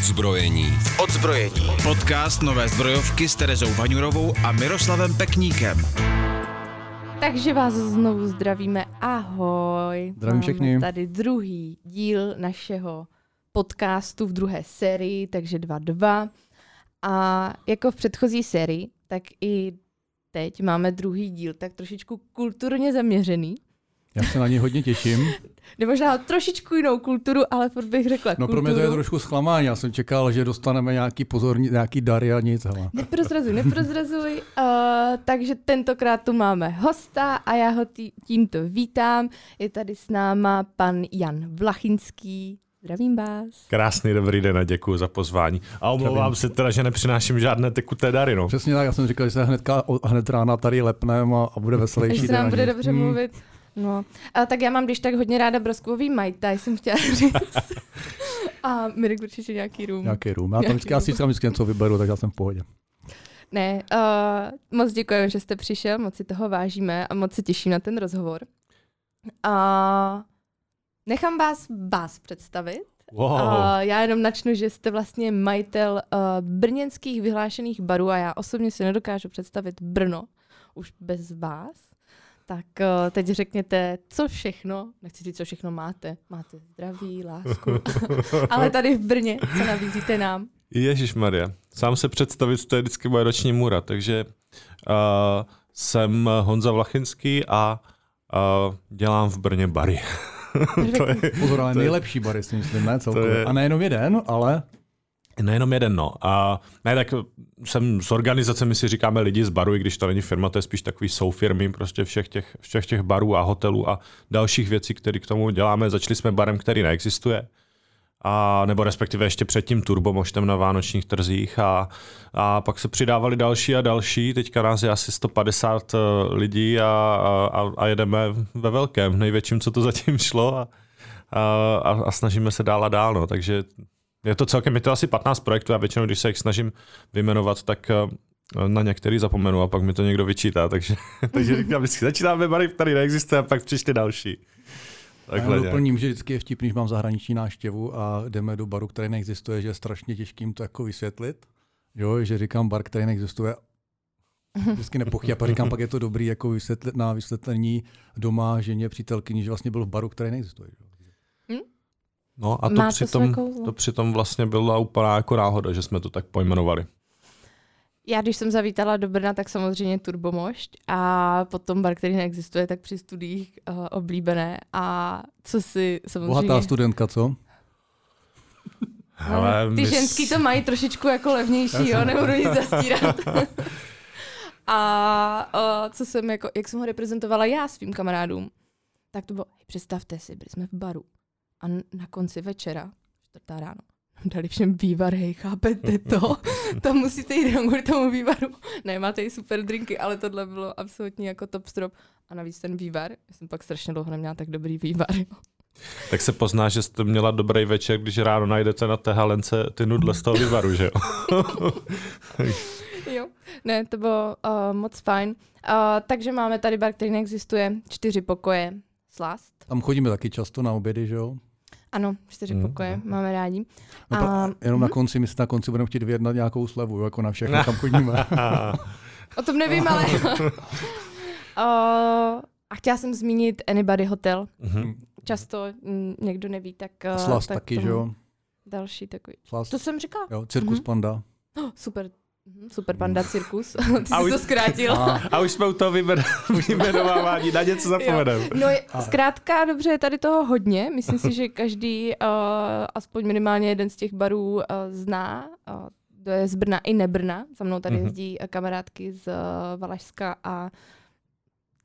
odzbrojení. Odzbrojení. Podcast Nové zbrojovky s Terezou Vaňurovou a Miroslavem Pekníkem. Takže vás znovu zdravíme. Ahoj. Zdravím Máme všechny. tady druhý díl našeho podcastu v druhé sérii, takže 2-2. A jako v předchozí sérii, tak i teď máme druhý díl, tak trošičku kulturně zaměřený. Já se na něj hodně těším. Nebo možná trošičku jinou kulturu, ale furt bych řekla No pro kulturu. mě to je trošku zklamání. Já jsem čekal, že dostaneme nějaký pozorní, nějaký dary a nic. Hele. Neprozrazuj, neprozrazuj. Uh, takže tentokrát tu máme hosta a já ho tý, tímto vítám. Je tady s náma pan Jan Vlachinský. Zdravím vás. Krásný dobrý den a děkuji za pozvání. A omlouvám se teda, že nepřináším žádné tekuté dary. No. Přesně tak, já jsem říkal, že se hnedka, hned rána tady lepneme a, a bude veselější. Že se den nám bude dobře Hmm. No, a tak já mám když tak hodně ráda broskový majtaj, jsem chtěla říct. a Mirek určitě nějaký rum. Nějaký room. Já tam vždycky, já si tam vždycky něco vyberu, tak já jsem v pohodě. Ne, uh, moc děkujeme, že jste přišel, moc si toho vážíme a moc se těším na ten rozhovor. A nechám vás vás představit. Wow. Uh, já jenom načnu, že jste vlastně majitel uh, brněnských vyhlášených barů a já osobně si nedokážu představit Brno už bez vás. Tak uh, teď řekněte, co všechno, nechci říct, co všechno máte. Máte zdraví, lásku, ale tady v Brně, co nabízíte nám. Ježíš Maria. Sám se představit, to je vždycky moje roční můra, takže uh, jsem Honza Vlachinský a uh, dělám v Brně bary. to je, Pozor, ale To je- nejlepší bary si myslím, ne celkově. je- A nejenom jeden, ale Nejenom jeden, no. A ne, tak jsem s organizacemi si říkáme lidi z baru, i když to není firma, to je spíš takový soufirmy prostě všech těch, všech těch barů a hotelů a dalších věcí, které k tomu děláme. Začali jsme barem, který neexistuje. A, nebo respektive ještě předtím turbomoštem na vánočních trzích a, a pak se přidávali další a další. Teďka nás je asi 150 lidí a, a, a jedeme ve velkém, největším, co to zatím šlo a, a, a, a snažíme se dál a dál. No. Takže je to celkem, je to asi 15 projektů a většinou, když se jich snažím vyjmenovat, tak eh, na některý zapomenu a pak mi to někdo vyčítá, takže, takže říkám, vždycky začínáme bary, který neexistuje a pak přišli další. já Takhle nějak. doplním, že vždycky je vtipný, když mám zahraniční návštěvu a jdeme do baru, který neexistuje, že je strašně těžký jim to jako vysvětlit. Jo, že říkám bar, který neexistuje, vždycky nepochyb. A pak říkám, pak je to dobrý jako vysvětlit na vysvětlení doma ženě, přítelkyni, že vlastně byl v baru, který neexistuje. Jo. No a to Má přitom, to přitom vlastně byla úplná jako náhoda, že jsme to tak pojmenovali. Já když jsem zavítala do Brna, tak samozřejmě Turbomošť a potom bar, který neexistuje, tak při studiích uh, oblíbené a co si samozřejmě... Bohatá studentka, co? Ale ty my s- ženský to mají trošičku jako levnější, jo, nebudu nic zastírat. a uh, co jsem jako, jak jsem ho reprezentovala já svým kamarádům, tak to bylo, představte si, byli jsme v baru a na konci večera, čtvrtá ráno, dali všem vývar, hej, chápete to? to musíte jít jenom kvůli tomu vývaru. Ne, máte i super drinky, ale tohle bylo absolutně jako top strop. A navíc ten vývar, já jsem pak strašně dlouho neměla tak dobrý vývar. Jo. Tak se pozná, že jste měla dobrý večer, když ráno najdete na té halence ty nudle z toho vývaru, že jo? Jo, ne, to bylo uh, moc fajn. Uh, takže máme tady bar, který neexistuje, čtyři pokoje, slast. Tam chodíme taky často na obědy, že jo? Ano, čtyři Mm, pokoje, máme rádi. No, A- pra- jenom na mhm. konci, my si na konci budeme chtít vyjednat nějakou slevu, jo, jako na všechno, kam chodíme. O tom nevím, ale... uh, a chtěla jsem zmínit Anybody Hotel. Mhm. Často mm, někdo neví, tak... Slast tak taky, že jo? Další takový. Slast, To jsem říkala. jo, cirkus Mhm. panda. Oh, super. Mhm, Super panda cirkus. Ty A jsi už- to zkrátil. A, A už jsme u toho vyjmen- vyjmenovávání, na něco zapomeneme. No je, zkrátka dobře, je tady toho hodně. Myslím si, že každý, uh, aspoň minimálně jeden z těch barů uh, zná. Uh, to je z Brna i nebrna. Za mnou tady Mhm. jezdí uh, kamarádky z uh, Valašska a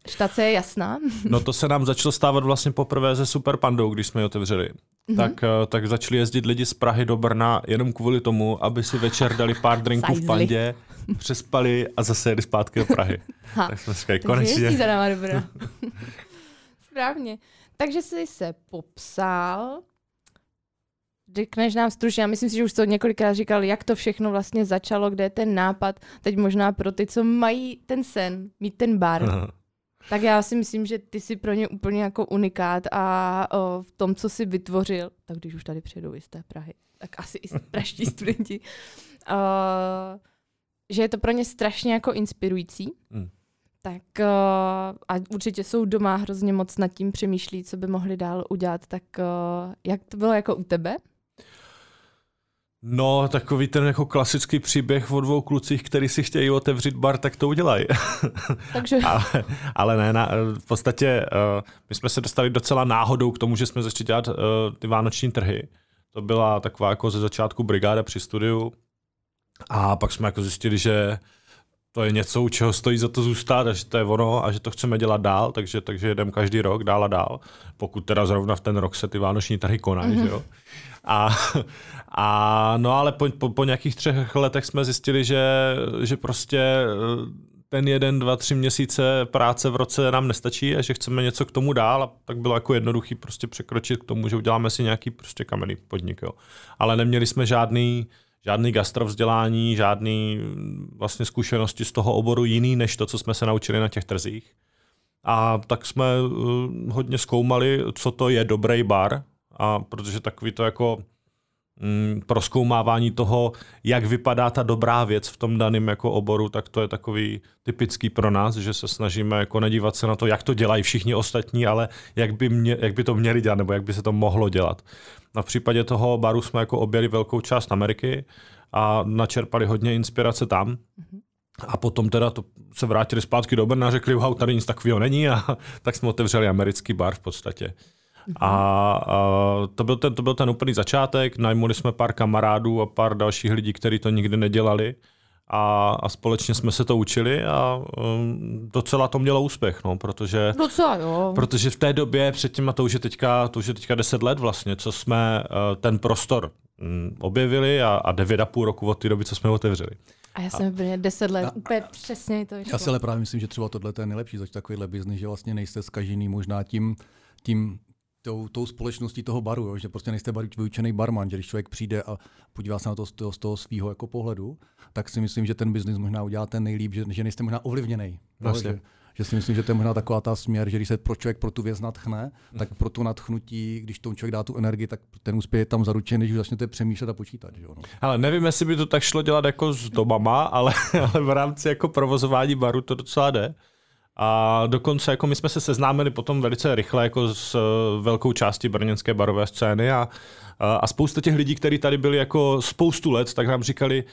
štace je jasná. No to se nám začalo stávat vlastně poprvé se Super Pandou, když jsme ji otevřeli. Mhm. Tak, eh, tak začali jezdit lidi z Prahy do Brna jenom kvůli tomu, aby si večer dali pár drinků v pandě, přespali a zase jeli zpátky do Prahy. Ha. tak jsme říkali, konečně. za náma. Správně. Takže jsi se popsal, řekneš nám stručně, já myslím si, že už to několikrát říkal, jak to všechno vlastně začalo, kde je ten nápad, teď možná pro ty, co mají ten sen, mít ten bar. Aha. Tak já si myslím, že ty jsi pro ně úplně jako unikát a o, v tom, co jsi vytvořil, tak když už tady přijedou i z té Prahy, tak asi i praští studenti, o, že je to pro ně strašně jako inspirující. Hmm. Tak o, a určitě jsou doma hrozně moc nad tím přemýšlí, co by mohli dál udělat. Tak o, jak to bylo jako u tebe? No, takový ten jako klasický příběh o dvou klucích, který si chtějí otevřít bar, tak to udělají. Takže... ale, ale ne, na, v podstatě uh, my jsme se dostali docela náhodou k tomu, že jsme začali dělat uh, ty vánoční trhy. To byla taková jako ze začátku brigáda při studiu. A pak jsme jako zjistili, že to je něco, u čeho stojí za to zůstat a že to je ono a že to chceme dělat dál, takže, takže jedeme každý rok dál a dál, pokud teda zrovna v ten rok se ty vánoční trhy konají, mm-hmm. že jo. A, a no ale po, po, po nějakých třech letech jsme zjistili, že, že prostě eh, ten jeden, dva, tři měsíce práce v roce nám nestačí a že chceme něco k tomu dál a tak bylo jako jednoduchý prostě překročit k tomu, že uděláme si nějaký prostě kamenný podnik, jo. Ale neměli jsme žádný, žádný gastrovzdělání, žádný vlastně zkušenosti z toho oboru jiný, než to, co jsme se naučili na těch trzích. A tak jsme uh, hodně zkoumali, co to je dobrý bar, a protože takový to jako mm, proskoumávání toho, jak vypadá ta dobrá věc v tom daném jako oboru, tak to je takový typický pro nás, že se snažíme jako nedívat se na to, jak to dělají všichni ostatní, ale jak by, mě, jak by to měli dělat, nebo jak by se to mohlo dělat. A v případě toho baru jsme jako objeli velkou část Ameriky a načerpali hodně inspirace tam. Mm-hmm. A potom teda to se vrátili zpátky do Brna a řekli, wow, tady nic takového není a tak jsme otevřeli americký bar v podstatě. A, a to, byl ten, to byl ten úplný začátek, najmuli jsme pár kamarádů a pár dalších lidí, kteří to nikdy nedělali a, a společně jsme se to učili a um, docela to mělo úspěch, no, protože, docela, jo. protože v té době předtím, a to už je teďka, to už je teďka 10 let vlastně, co jsme uh, ten prostor um, objevili a, a 9,5 roku od té doby, co jsme ho otevřeli. A já jsem úplně 10 let, a, úplně přesně to vyšlo. Já si ale právě myslím, že třeba tohle je nejlepší zač takovýhle biznis, že vlastně nejste zkažený možná tím, tím tou, tou společností toho baru, jo? že prostě nejste bar, vyučený barman, že když člověk přijde a podívá se na to z toho, z toho svého jako pohledu, tak si myslím, že ten biznis možná udělá ten nejlíp, že, že nejste možná ovlivněný. Vlastně. Že, že si myslím, že to je možná taková ta směr, že když se pro člověk pro tu věc natchne, tak pro to natchnutí, když tomu člověk dá tu energii, tak ten úspěch je tam zaručený, když už začnete přemýšlet a počítat. Že? No. Ale nevím, jestli by to tak šlo dělat jako s domama, ale, ale v rámci jako provozování baru to docela jde. A dokonce jako my jsme se seznámili potom velice rychle jako s eh, velkou částí brněnské barové scény a, a spousta těch lidí, kteří tady byli jako spoustu let, tak nám říkali,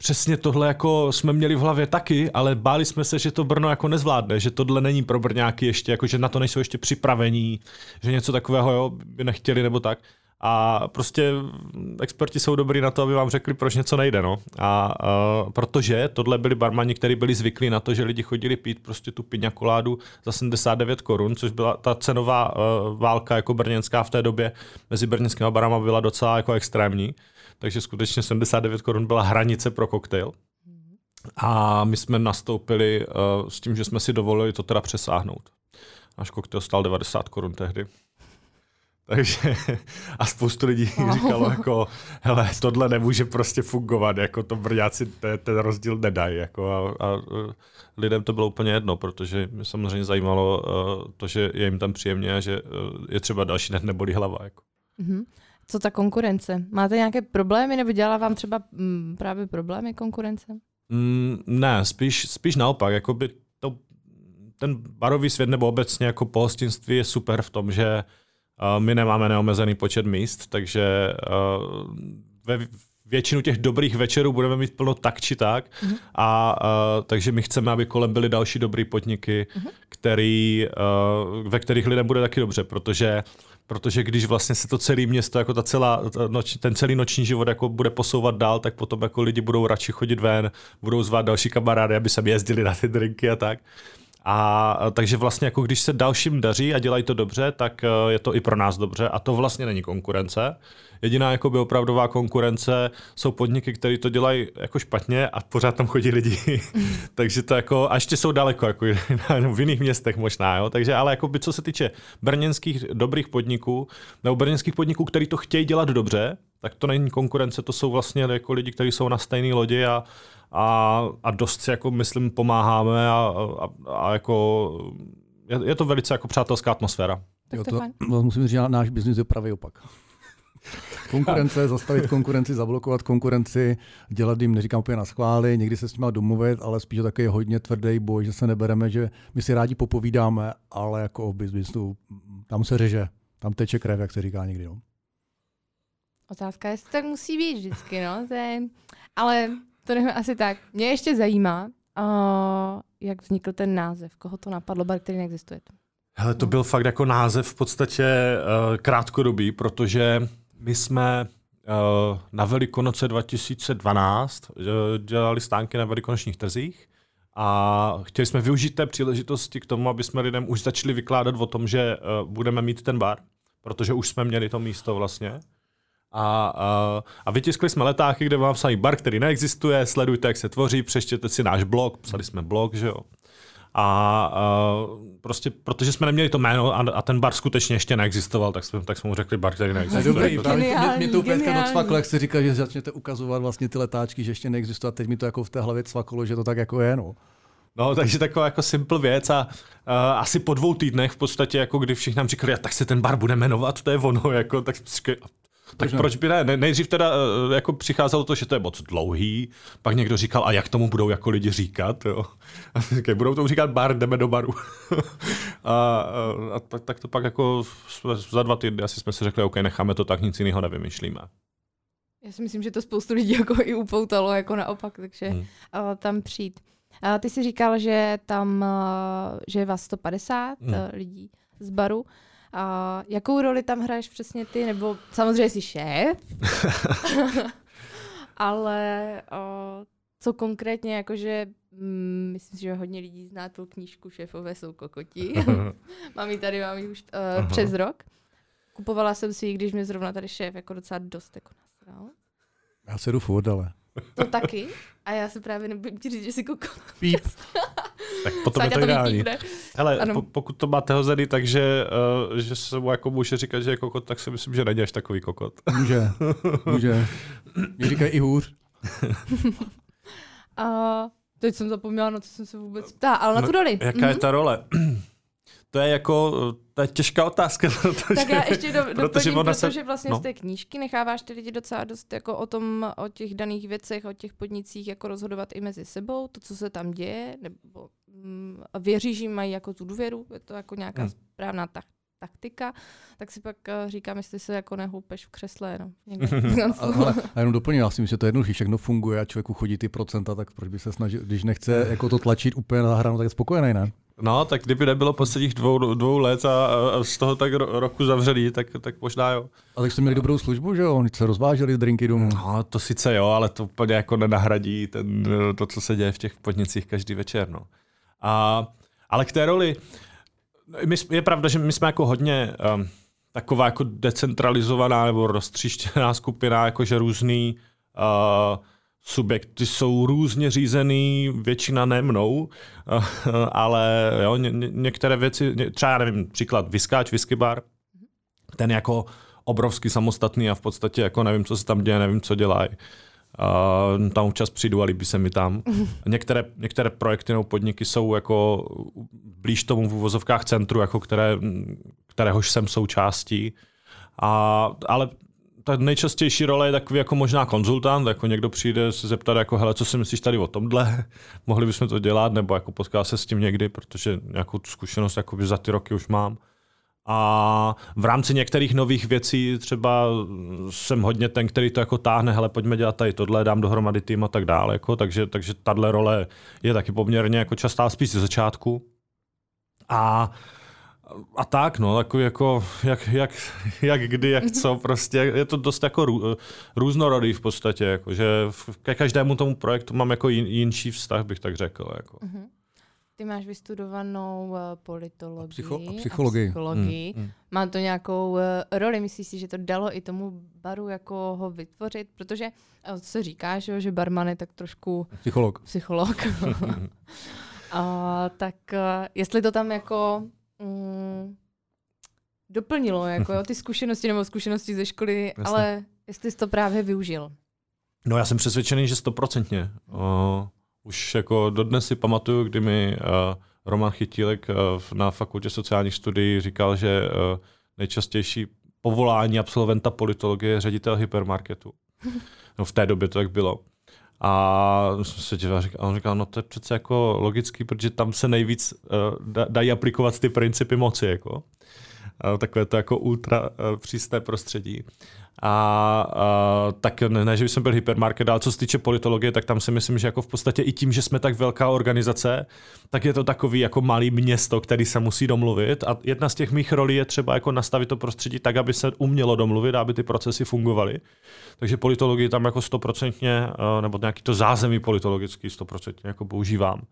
přesně tohle jako jsme měli v hlavě taky, ale báli jsme se, že to Brno jako nezvládne, že tohle není pro Brňáky ještě, jako že na to nejsou ještě připravení, že něco takového jo, by nechtěli nebo tak. A prostě experti jsou dobrý na to, aby vám řekli, proč něco nejde. No. A uh, protože tohle byli barmani, kteří byli zvyklí na to, že lidi chodili pít prostě tu piňakoládu za 79 korun, což byla ta cenová uh, válka jako brněnská v té době mezi brněnskými barama byla docela jako extrémní. Takže skutečně 79 korun byla hranice pro koktejl. A my jsme nastoupili uh, s tím, že jsme si dovolili to teda přesáhnout. Náš koktejl stál 90 korun tehdy. Takže a spoustu lidí wow. říkalo jako, hele, tohle nemůže prostě fungovat, jako to Brňáci ten, ten rozdíl nedají. Jako a, a, lidem to bylo úplně jedno, protože mě samozřejmě zajímalo uh, to, že je jim tam příjemně a že uh, je třeba další den nebolí hlava. Jako. Mm-hmm. Co ta konkurence? Máte nějaké problémy nebo dělá vám třeba m, mm, právě problémy konkurence? Mm, ne, spíš, spíš naopak. Jakoby to, ten barový svět nebo obecně jako pohostinství je super v tom, že my nemáme neomezený počet míst, takže ve většinu těch dobrých večerů budeme mít plno tak či tak. Uh-huh. A uh, takže my chceme, aby kolem byly další dobré podniky, uh-huh. který, uh, ve kterých lidem bude taky dobře, protože protože když vlastně se to celé město, jako ta celá, ta noč, ten celý noční život jako bude posouvat dál, tak potom jako lidi budou radši chodit ven, budou zvát další kamarády, aby se jezdili na ty drinky a tak. A takže vlastně jako když se dalším daří a dělají to dobře, tak eh, je to i pro nás dobře a to vlastně není konkurence. Jediná jako by opravdová konkurence jsou podniky, které to dělají jako špatně a pořád tam chodí lidi. takže to jako, a ještě jsou daleko, jako v jiných městech možná, jo. Takže ale jako by co se týče brněnských dobrých podniků, nebo brněnských podniků, který to chtějí dělat dobře, tak to není konkurence, to jsou vlastně jako lidi, kteří jsou na stejné lodi a, a, a dost si jako myslím pomáháme a, a, a jako je, je to velice jako přátelská atmosféra. Tak Jo, to, to, musím říct, že náš biznis je pravý opak. Konkurence, zastavit konkurenci, zablokovat konkurenci, dělat jim, neříkám úplně na schvály, někdy se s nimi domluvit, ale spíš to takový hodně tvrdý boj, že se nebereme, že my si rádi popovídáme, ale jako v biznisu tam se řeže, tam teče krev, jak se říká někdy. No. Otázka je, jestli tak musí být vždycky, no. To je... Ale to nevím asi tak. Mě ještě zajímá, uh, jak vznikl ten název, koho to napadlo, bar, který neexistuje. Hele, to byl fakt jako název v podstatě uh, krátkodobý, protože my jsme uh, na Velikonoce 2012 uh, dělali stánky na velikonočních trzích a chtěli jsme využít té příležitosti k tomu, aby jsme lidem už začali vykládat o tom, že uh, budeme mít ten bar, protože už jsme měli to místo vlastně. A, a, a vytiskli jsme letáky, kde vám psaný bar, který neexistuje, sledujte, jak se tvoří, přečtěte si náš blog, psali jsme blog, že jo. A, a prostě, protože jsme neměli to jméno a, a ten bar skutečně ještě neexistoval, tak jsme, tak jsme mu řekli bar, který neexistuje. Dobrý, To- mě, mě to úplně teďka docvaklo, jak se říká, že začnete ukazovat vlastně ty letáčky, že ještě neexistuje a teď mi to jako v té hlavě cvaklo, že to tak jako je. No. No, takže taková jako simple věc a uh, asi po dvou týdnech v podstatě, jako kdy všichni nám říkali, "A tak se ten bar bude jmenovat, to je ono, jako, tak říkali, tak Proč by ne? ne? Nejdřív teda uh, jako přicházelo to, že to je moc dlouhý, pak někdo říkal, a jak tomu budou jako lidi říkat, jo? A říkali, budou tomu říkat bar, jdeme do baru. a, a, a tak, tak, to pak jako za dva týdny asi jsme si řekli, OK, necháme to tak, nic jiného nevymýšlíme. Já si myslím, že to spoustu lidí jako i upoutalo, jako naopak, takže Hmm. tam přijít. Uh, ty jsi říkal, že tam, uh, že je vás 150 Hmm. lidí z baru. A jakou roli tam hraješ přesně ty? Nebo samozřejmě jsi šéf, ale uh, co konkrétně, jakože mm, myslím si, že hodně lidí zná tu knížku Šéfové jsou kokoti. mám ji tady, mám ji už uh, přes rok. Kupovala jsem si ji, když mě zrovna tady šéf jako docela dost jako nasral. Já se jdu furt, ale. To taky. A já se právě nebudím ti říct, že si koukala. Píp. tak potom je Sáďa to to ideální. Hele, po, pokud to máte hozený tak, že, uh, že se mu jako může říkat, že je kokot, tak si myslím, že není až takový kokot. Může, může. Mě říkají i hůř. A teď jsem zapomněla, na co jsem se vůbec ptá, ale na No, tu roli. Jaká je ta role? To je jako, to je těžká otázka, protože, Tak já ještě do, protože doplním, ona protože se- vlastně no. z té knížky necháváš ty lidi docela dost jako o tom, o těch daných věcech, o těch podnicích jako rozhodovat i mezi sebou, to, co se tam děje, nebo mm, a věříš, že mají jako tu důvěru, je to jako nějaká Hmm. správná tak, taktika, tak si pak uh, říkám, jestli se jako nehoupeš v křesle, no. Někde. A, ale, a jenom doplním, já si myslím, že to je jednoduché, všechno funguje a člověku chodí ty procenta, tak proč by se snažil, když nechce jako to tlačit úplně na hranu, tak je spokojený, ne? No, tak kdyby nebylo posledních dvou, dvou let a, a z toho tak ro, roku zavřený, tak, tak možná jo. A tak jste měli dobrou službu, že jo? Oni se rozváželi drinky domů. No, to sice jo, ale to úplně jako nenahradí ten, to, co se děje v těch podnicích každý večer. No. A, ale k té roli, my, je pravda, že my jsme jako hodně um, taková jako decentralizovaná nebo roztříštěná skupina, jakože různý uh, subjekty jsou různě řízený, většina ne mnou, ale jo, ně, ně, některé věci, třeba já nevím, příklad Viskáč, Whisky Bar, ten jako obrovský samostatný a v podstatě jako nevím, co se tam děje, nevím, co dělají. Uh, tam občas přijdu a líbí se mi tam. Některé, některé projekty nebo podniky jsou jako blíž tomu v uvozovkách centru, jako které, kteréhož jsem součástí. A, ale ta nejčastější role je takový jako možná konzultant, jako někdo přijde se zeptat, jako hele, co si myslíš tady o tomhle, mohli bychom to dělat, nebo jako potká se s tím někdy, protože nějakou tu zkušenost jakoby za ty roky už mám. A v rámci některých nových věcí třeba jsem hodně ten, který to jako táhne, hele, pojďme dělat tady tohle, dám dohromady tým a tak dále, jako, takže, takže tahle role je taky poměrně jako častá spíš ze začátku. A a tak, no, takový jako, jak, jak, jak kdy, jak co, prostě, je to dost jako rů, různorodý v podstatě, jako, že v- ke každému tomu projektu mám jako jin, jinší vztah, bych tak řekl, jako. Mhm. Ty máš vystudovanou uh, politologii psycho- a psychologii. A psychologii. Mm, mm. Má to nějakou uh, roli? Myslíš si, že to dalo i tomu baru jako ho vytvořit? Protože uh, co se říká, že, jo, že barman je tak trošku Psycholog. psycholog. a, tak uh, jestli to tam jako mm, doplnilo, jako jo, ty zkušenosti nebo zkušenosti ze školy, Jasně. ale jestli jsi to právě využil. No já jsem přesvědčený, že stoprocentně. Uh, už jako dodnes si pamatuju, kdy mi uh, Roman Chytílek na fakultě sociálních studií říkal, že nejčastější povolání absolventa politologie je ředitel hypermarketu. No v té době to tak bylo. A jsem se díval, a on říkal, no to je přece jako logický, protože tam se nejvíc uh, dají aplikovat ty principy moci. Jako. Uh, takové to jako ultra uh, přísté prostředí. A, a tak ne, ne, že jsem byl hypermarket, ale co se týče politologie, tak tam si myslím, že jako v podstatě i tím, že jsme tak velká organizace, tak je to takový jako malý město, který se musí domluvit a jedna z těch mých rolí je třeba jako nastavit to prostředí tak, aby se umělo domluvit, aby ty procesy fungovaly. Takže politologii tam jako stoprocentně, eh, nebo nějaký to zázemí politologický stoprocentně jako používám.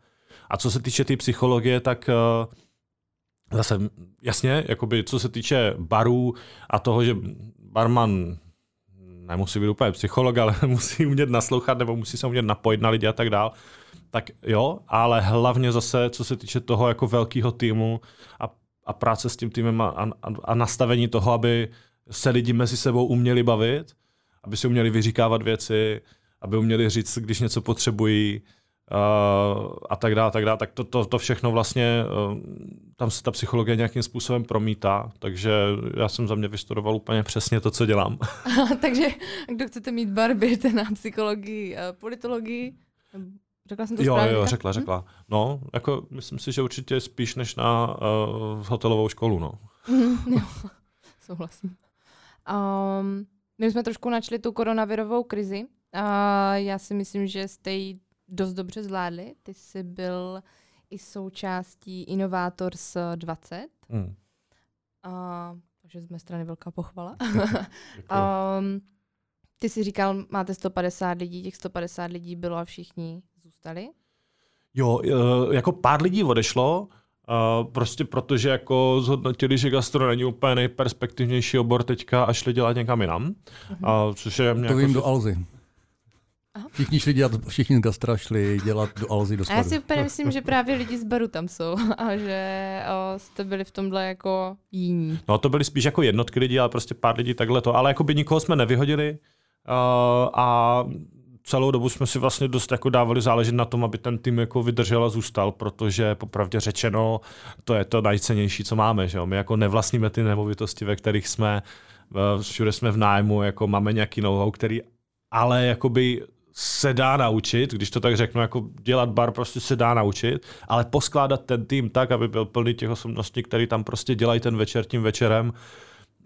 A co se týče té tý psychologie, tak eh, zase jasně, jakoby, co se týče barů a toho, že barman nemusí být úplně psycholog, ale musí umět naslouchat nebo musí se umět napojit na lidi a tak dál, tak jo, ale hlavně zase, co se týče toho jako velkého týmu a, a práce s tím týmem a, a, a nastavení toho, aby se lidi mezi sebou uměli bavit, aby si uměli vyříkávat věci, aby uměli říct, když něco potřebují, a tak dále, tak dále, tak to, to, to všechno vlastně, uh, tam se ta psychologie nějakým způsobem promítá, takže já jsem za mě vystudoval úplně přesně to, co dělám. takže kdo chcete mít bar, běžte na psychologii, uh, politologii, Řekla jsem to jo, správně? Jo, řekla, hm? řekla. No, jako myslím si, že určitě spíš než na uh, hotelovou školu, no. jo, souhlasím. Um, my jsme trošku načli tu koronavirovou krizi. A já si myslím, že jste ji dost dobře zvládli. Ty jsi byl i součástí Innovators 20. Hmm. A, takže z mé strany velká pochvala. um, ty jsi říkal, máte 150 lidí, těch 150 lidí bylo a všichni zůstali? Jo, e, jako pár lidí odešlo, Uh, prostě protože jako zhodnotili, že gastro není úplně nejperspektivnější obor teďka a šli dělat někam jinam. Uh-huh. Uh, což je to jako vím do Alzy. Všichni šli dělat, všichni z gastra šli dělat do Alzy do skladu. A já si úplně myslím, že právě lidi z baru tam jsou a že o, jste byli v tomhle jako jiní. No to byli spíš jako jednotky lidí, ale prostě pár lidí takhle to. Ale jako by nikoho jsme nevyhodili uh, a celou dobu jsme si vlastně dost jako dávali záležet na tom, aby ten tým jako vydržel a zůstal, protože popravdě řečeno, to je to nejcennější, co máme. Že jo? My jako nevlastníme ty nemovitosti, ve kterých jsme, všude jsme v nájmu, jako máme nějaký know který ale jakoby se dá naučit, když to tak řeknu, jako dělat bar prostě se dá naučit, ale poskládat ten tým tak, aby byl plný těch osobností, který tam prostě dělají ten večer tím večerem,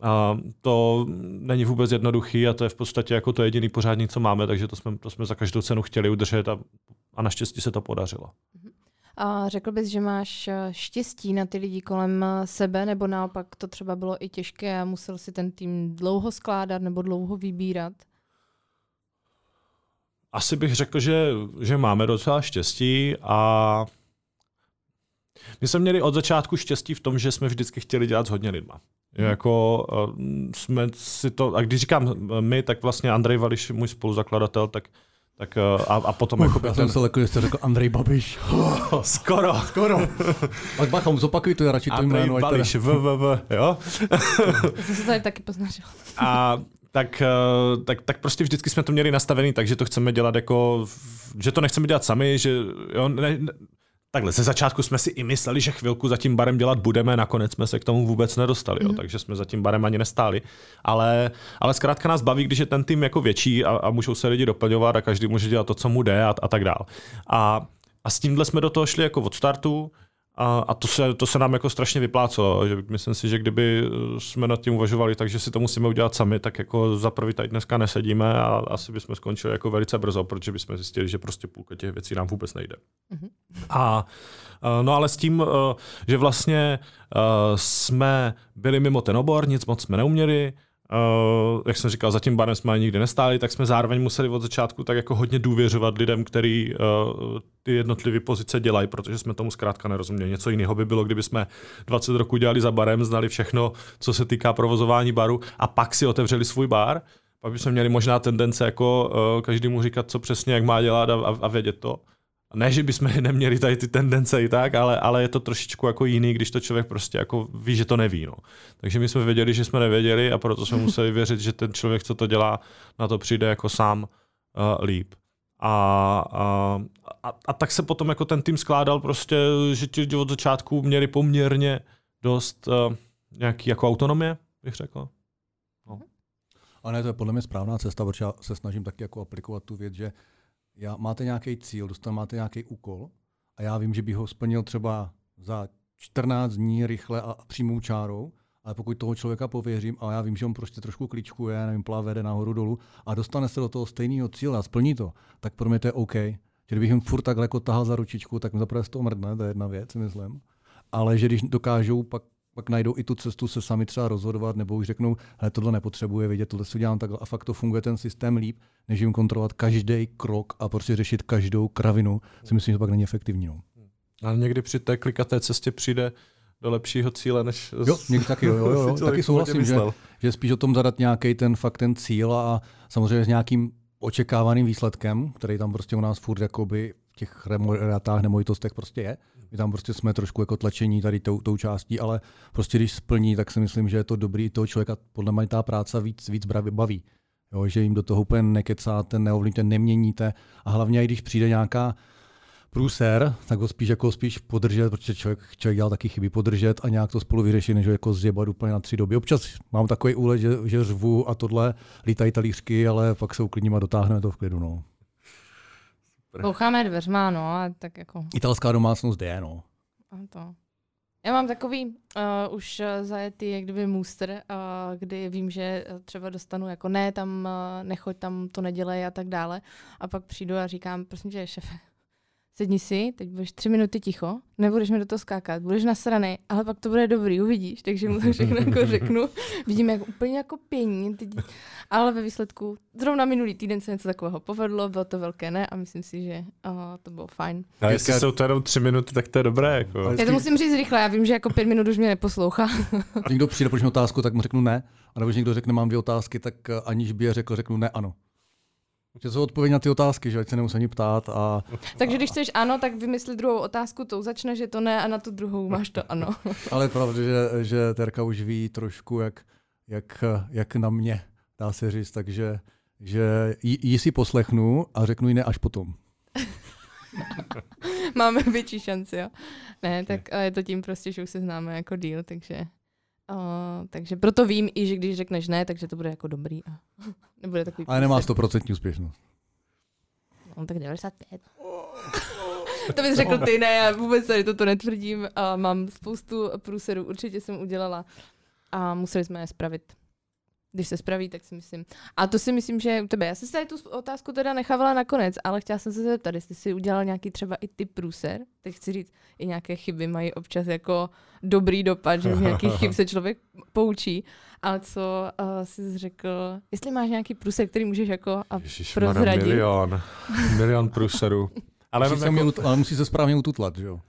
a to není vůbec jednoduchý a to je v podstatě jako to jediný pořádný, co máme, takže to jsme, to jsme za každou cenu chtěli udržet a, a naštěstí se to podařilo. A řekl bys, že máš eh, štěstí na ty lidi kolem eh, sebe, nebo naopak to třeba bylo i těžké a musel si ten tým dlouho skládat nebo dlouho vybírat? Asi bych řekl, že, že máme docela štěstí a my jsme měli od začátku štěstí v tom, že jsme vždycky chtěli dělat s hodně lidma. Hmm. Jako jsme si to, a když říkám my, tak vlastně Andrej Vališ, můj spoluzakladatel, tak tak a, a potom uh, jako Já ten... jsem se lekl, že jste řekl Andrej Babiš. skoro. Skoro. Tak bachom, zopakuj to radši to jméno. Andrej Babiš, v, v, v, jo? Já jsem se tady taky poznačil. a tak, eh, tak, tak prostě vždycky jsme to měli nastavený tak, že to chceme dělat jako, že to nechceme dělat sami, že jo, ne, ne, Takhle, ze začátku jsme si i mysleli, že chvilku za tím barem dělat budeme, nakonec jsme se k tomu vůbec nedostali, mm. jo, mhm. takže jsme za tím barem ani nestáli. Ale, ale zkrátka nás baví, když je ten tým jako větší a, a můžou se lidi doplňovat a každý může dělat to, co mu jde a, a tak dál. A, a s tímhle jsme do toho šli jako od startu. A, a to, se, to se nám jako strašně vyplácelo. Že myslím si, že kdyby jsme nad tím uvažovali, takže si to musíme udělat sami, tak jako za prvý tady dneska nesedíme a asi bychom skončili jako velice brzo, protože bychom zjistili, že prostě půlka těch věcí nám vůbec nejde. Mm-hmm. A no ale s tím, že vlastně jsme byli mimo ten obor, nic moc jsme neuměli, Uh, jak jsem říkal, za tím barem jsme nikdy nestáli, tak jsme zároveň museli od začátku tak jako hodně důvěřovat lidem, který uh, ty jednotlivé pozice dělají, protože jsme tomu zkrátka nerozuměli. Něco jiného by bylo, kdyby jsme 20 roků dělali za barem, znali všechno, co se týká provozování baru a pak si otevřeli svůj bar, pak bychom měli možná tendence jako uh, každému říkat, co přesně, jak má dělat a, a, a vědět to. Ne, že bychom neměli tady ty tendence i tak, ale, ale je to trošičku jako jiný, když to člověk prostě jako ví, že to neví. No. Takže my jsme věděli, že jsme nevěděli a proto jsme museli věřit, že ten člověk, co to dělá, na to přijde jako sám uh, líp. A, a, a, a tak se potom jako ten tým skládal prostě, že ti od začátku měli poměrně dost uh, nějaký jako autonomie, bych řekl. No. A ne, to je podle mě správná cesta, protože já se snažím taky jako aplikovat tu věc, že já, máte nějaký cíl, dostan, máte nějaký úkol a já vím, že bych ho splnil třeba za 14 dní rychle a přímou čárou, ale pokud toho člověka pověřím a já vím, že on prostě trošku kličkuje, nevím, plave, nahoru dolů a dostane se do toho stejného cíle a splní to, tak pro mě to je OK. Že kdybych jim furt takhle jako tahal za ručičku, tak mi zaprvé z toho mrdne, to je jedna věc, myslím. Ale že když dokážou pak pak najdou i tu cestu se sami třeba rozhodovat, nebo už řeknou, hele, tohle nepotřebuje vědět, tohle si dělám takhle a fakt to funguje ten systém líp, než jim kontrolovat každý krok a prostě řešit každou kravinu, si myslím, že to pak není efektivní. No. Ale někdy při té klikaté cestě přijde do lepšího cíle, než Jo, někdy taky, jo, jo, jo. taky souhlasím, že, že spíš o tom zadat nějaký ten fakt ten cíl a samozřejmě s nějakým očekávaným výsledkem, který tam prostě u nás furt jakoby v těch remoratách nemovitostech prostě je. My tam prostě jsme trošku jako tlačení tady tou, tou částí, ale prostě když splní, tak si myslím, že je to dobrý toho člověka, podle mě ta práce víc, víc baví. Jo, že jim do toho úplně nekecáte, neovlivníte, neměníte a hlavně i když přijde nějaká průser, tak ho spíš jako spíš podržet, protože člověk, člověk dělal taky chyby podržet a nějak to spolu vyřešit, než ho jako zjebat úplně na tři doby. Občas mám takový úlet, že, že řvu a tohle, lítají talířky, ale pak se uklidním a dotáhneme to v klidu. No. Boucháme dveřma, no, a tak jako... Italská domácnost je, no. A to. Já mám takový uh, už zajetý, jak kdyby můster, uh, kdy vím, že třeba dostanu jako ne, tam uh, nechoď, tam to nedělej a tak dále. A pak přijdu a říkám, prosím tě, šefe, sedni si, teď budeš tři minuty ticho, nebudeš mi do toho skákat, budeš na strany, ale pak to bude dobrý, uvidíš. Takže mu to všechno jako řeknu. Vidím jak úplně jako pění, teď, ale ve výsledku zrovna minulý týden se něco takového povedlo, bylo to velké ne a myslím si, že oh, to bylo fajn. A jestli jsou to jenom tři minuty, tak to je dobré. Jako. Já to musím říct rychle, já vím, že jako pět minut už mě neposlouchá. někdo přijde, proč otázku, tak mu řeknu ne. A nebo když někdo řekne, mám dvě otázky, tak eh, aniž by je řekl, řeknu ne, ano. Že jsou odpověď na ty otázky, že ať se nemusí ani ptát. A, Takže když chceš ano, tak vymysli druhou otázku, tou začne, že to ne a na tu druhou máš to ano. Ale je pravda, že, že Terka už ví trošku, jak, jak, jak na mě, dá se říct, takže že jí, jí si poslechnu a řeknu jí ne až potom. Máme větší šanci, jo. Ne, tak je to tím prostě, že už se známe jako díl, takže Uh, takže proto vím i, že když řekneš ne, takže to bude jako dobrý. A nebude takový Ale nemá 100% úspěšnost. No tak 95. to bys řekl ty, ne, já vůbec tady toto netvrdím. A mám spoustu průserů, určitě jsem udělala. A museli jsme je spravit když se spraví, tak si myslím. A to si myslím, že u tebe. Já jsem si tady tu otázku teda nechávala nakonec, ale chtěla jsem se zeptat, jestli jsi udělal nějaký třeba i ty průser. Teď chci říct, i nějaké chyby mají občas jako dobrý dopad, že z nějakých chyb se člověk poučí. Ale co uh, jsi řekl, jestli máš nějaký průser, který můžeš jako a prozradit. milion. Milion průserů. Ale, musí jako... se ale musí se správně ututlat, že jo?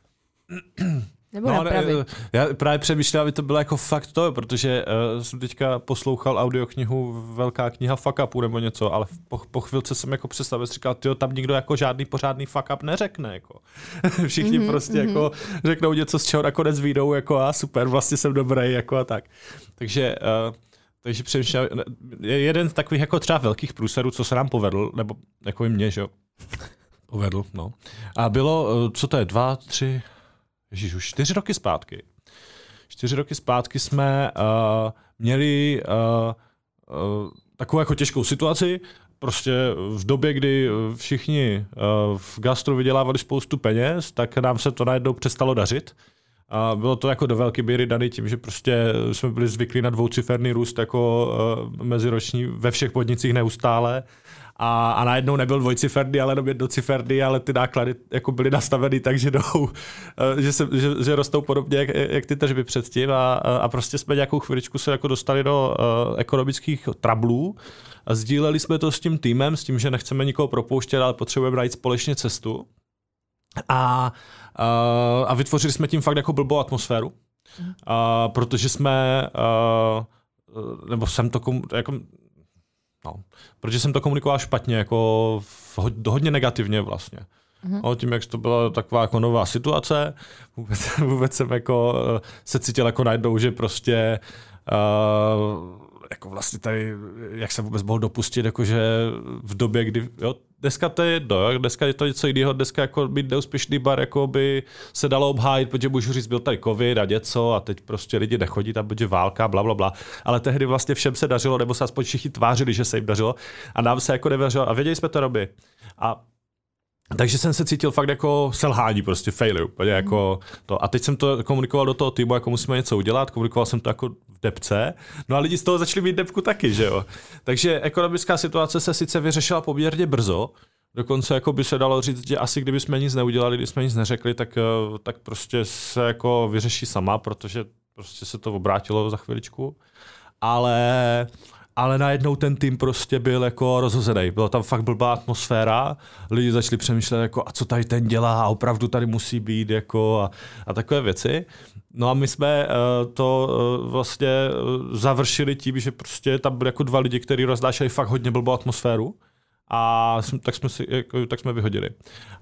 Nebo no, napravit. Ne, já právě přemýšlím, aby to bylo jako fakt to, protože uh, jsem teďka poslouchal audioknihu Velká kniha fuck upu nebo něco, ale po, po chvilce jsem jako představil, říkal, tyjo, tam nikdo jako žádný pořádný fuck up neřekne. Jako. Všichni mm-hmm, prostě mm-hmm. jako řeknou něco, z čeho nakonec výjdou jako a super, vlastně jsem dobrý jako a tak. Takže uh, takže přemýšlím, jeden z takových jako třeba velkých průserů, co se nám povedl, nebo jako i mě, že jo, povedl, no. A bylo, eh, co to je, dva, tři, Ježíš, už čtyři roky zpátky. Čtyři roky zpátky jsme uh, měli uh, uh, takovou jako těžkou situaci, prostě v době, kdy všichni v gastru vydělávali spoustu peněz, tak nám se to najednou přestalo dařit. A bylo to jako do velké míry daný tím, že prostě jsme byli zvyklí na dvouciferný růst jako meziroční ve všech podnicích neustále a, a najednou nebyl dvojciferný, ale jenom jednociferný, ale ty náklady jako byly nastaveny tak, že, jdou, eh, že, se, že, že rostou podobně jak, jak ty tržby předtím. A, a prostě jsme nějakou chviličku se jako dostali do uh, ekonomických trablů. A sdíleli jsme to s tím týmem, s tím, že nechceme nikoho propouštět, ale potřebujeme najít společně cestu. A, uh, a vytvořili jsme tím fakt jako blbou atmosféru, uh, protože jsme, uh, nebo jsem to komu, jako, No, protože jsem to komunikoval špatně, jako v, hodně negativně vlastně. Mm-hmm. No, tím, jak to byla taková jako nová situace, vůbec, vůbec jsem jako eh, se cítil jako najednou, že prostě uh, jako vlastně tady, jak se vůbec mohl dopustit, jakože v době, kdy, jo, dneska to je jedno, jo, dneska je to něco jiného, dneska jako být neúspěšný bar, jako by se dalo obhájit, protože můžu říct, byl tady covid a něco a teď prostě lidi nechodí, tam bude válka, bla, bla, bla. Ale tehdy vlastně všem se dařilo, nebo se aspoň všichni tvářili, že se jim dařilo a nám se jako nedařilo a věděli jsme to robi. A takže jsem se cítil fakt jako selhání, prostě fail, úplně mm. jako to. A teď jsem to komunikoval do toho týmu, jako musíme něco udělat, komunikoval jsem to jako v depce, no a lidi z toho začali mít depku taky, že jo. Takže ekonomická situace se sice vyřešila poměrně brzo, Dokonce jako by se dalo říct, že asi kdyby jsme nic neudělali, když jsme nic neřekli, tak, eh, tak prostě se jako vyřeší sama, protože prostě se to obrátilo za chviličku. Ale ale najednou ten tým prostě byl jako rozhozený. Byla tam fakt blbá atmosféra, lidi začali přemýšlet jako a co tady ten dělá a opravdu tady musí být jako a, a takové věci. No a my jsme uh, to uh, vlastně uh, završili tím, že prostě tam byly jako dva lidi, kteří roznášeli fakt hodně blbou atmosféru a tak jsme, si, jako, tak jsme vyhodili.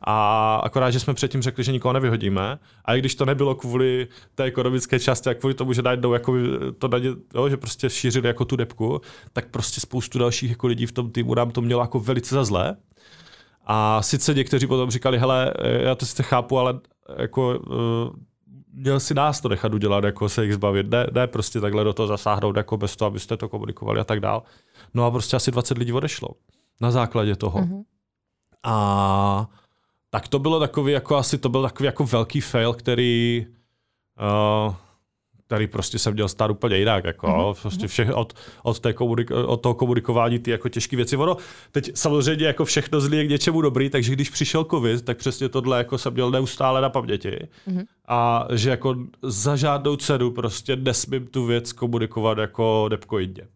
A akorát, že jsme předtím řekli, že nikoho nevyhodíme, a i když to nebylo kvůli té ekonomické části a kvůli tomu, že najednou jako to daně, jo, že prostě šířili jako tu depku, tak prostě spoustu dalších jako lidí v tom týmu nám to mělo jako velice za zlé. A sice někteří potom říkali, hele, já to sice chápu, ale jako uh, měl si nás to nechat udělat, jako se jich zbavit, ne, ne prostě takhle do toho zasáhnout, jako bez toho, abyste to komunikovali a tak dál. No a prostě asi 20 lidí odešlo na základě toho. Mm-hmm. A tak to bylo takový, jako asi to byl takový jako velký fail, který uh, který prostě jsem měl stát úplně jinak. Jako, mm-hmm. prostě všech, od, od, té komunik, od toho komunikování ty jako těžké věci. Ono, teď samozřejmě jako všechno zlý je k něčemu dobrý, takže když přišel covid, tak přesně tohle jako jsem měl neustále na paměti. Mm-hmm. A že jako za žádnou cenu prostě nesmím tu věc komunikovat jako depkoidně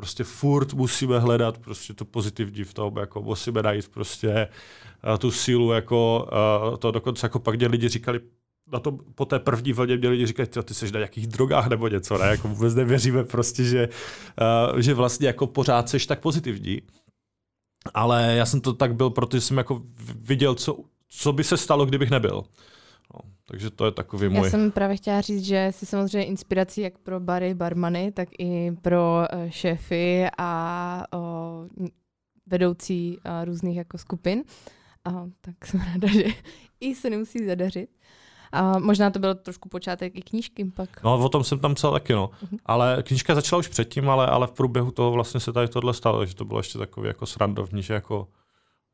prostě furt musíme hledat prostě to pozitivní v tom, jako musíme najít prostě uh, tu sílu, jako uh, to dokonce jako pak mě lidi říkali, na to po té první vlně mě lidi říkají, ty jsi na nějakých drogách nebo něco, ne? Jako vůbec nevěříme prostě, že, uh, že vlastně jako pořád seš tak pozitivní. Ale já jsem to tak byl, protože jsem jako viděl, co, co by se stalo, kdybych nebyl. Takže to je takový můj... Já jsem právě chtěla říct, že jsi samozřejmě inspirací jak pro bary, barmany, tak i pro uh, šéfy a uh, vedoucí uh, různých jako skupin. Uh, tak jsem ráda, že i se nemusí zadařit. A možná to byl trošku počátek i knížky pak. No o tom jsem tam psal taky, no. Uh-huh. Ale knížka začala už předtím, ale, ale v průběhu toho vlastně se tady tohle stalo, že to bylo ještě takový jako srandovní, že jako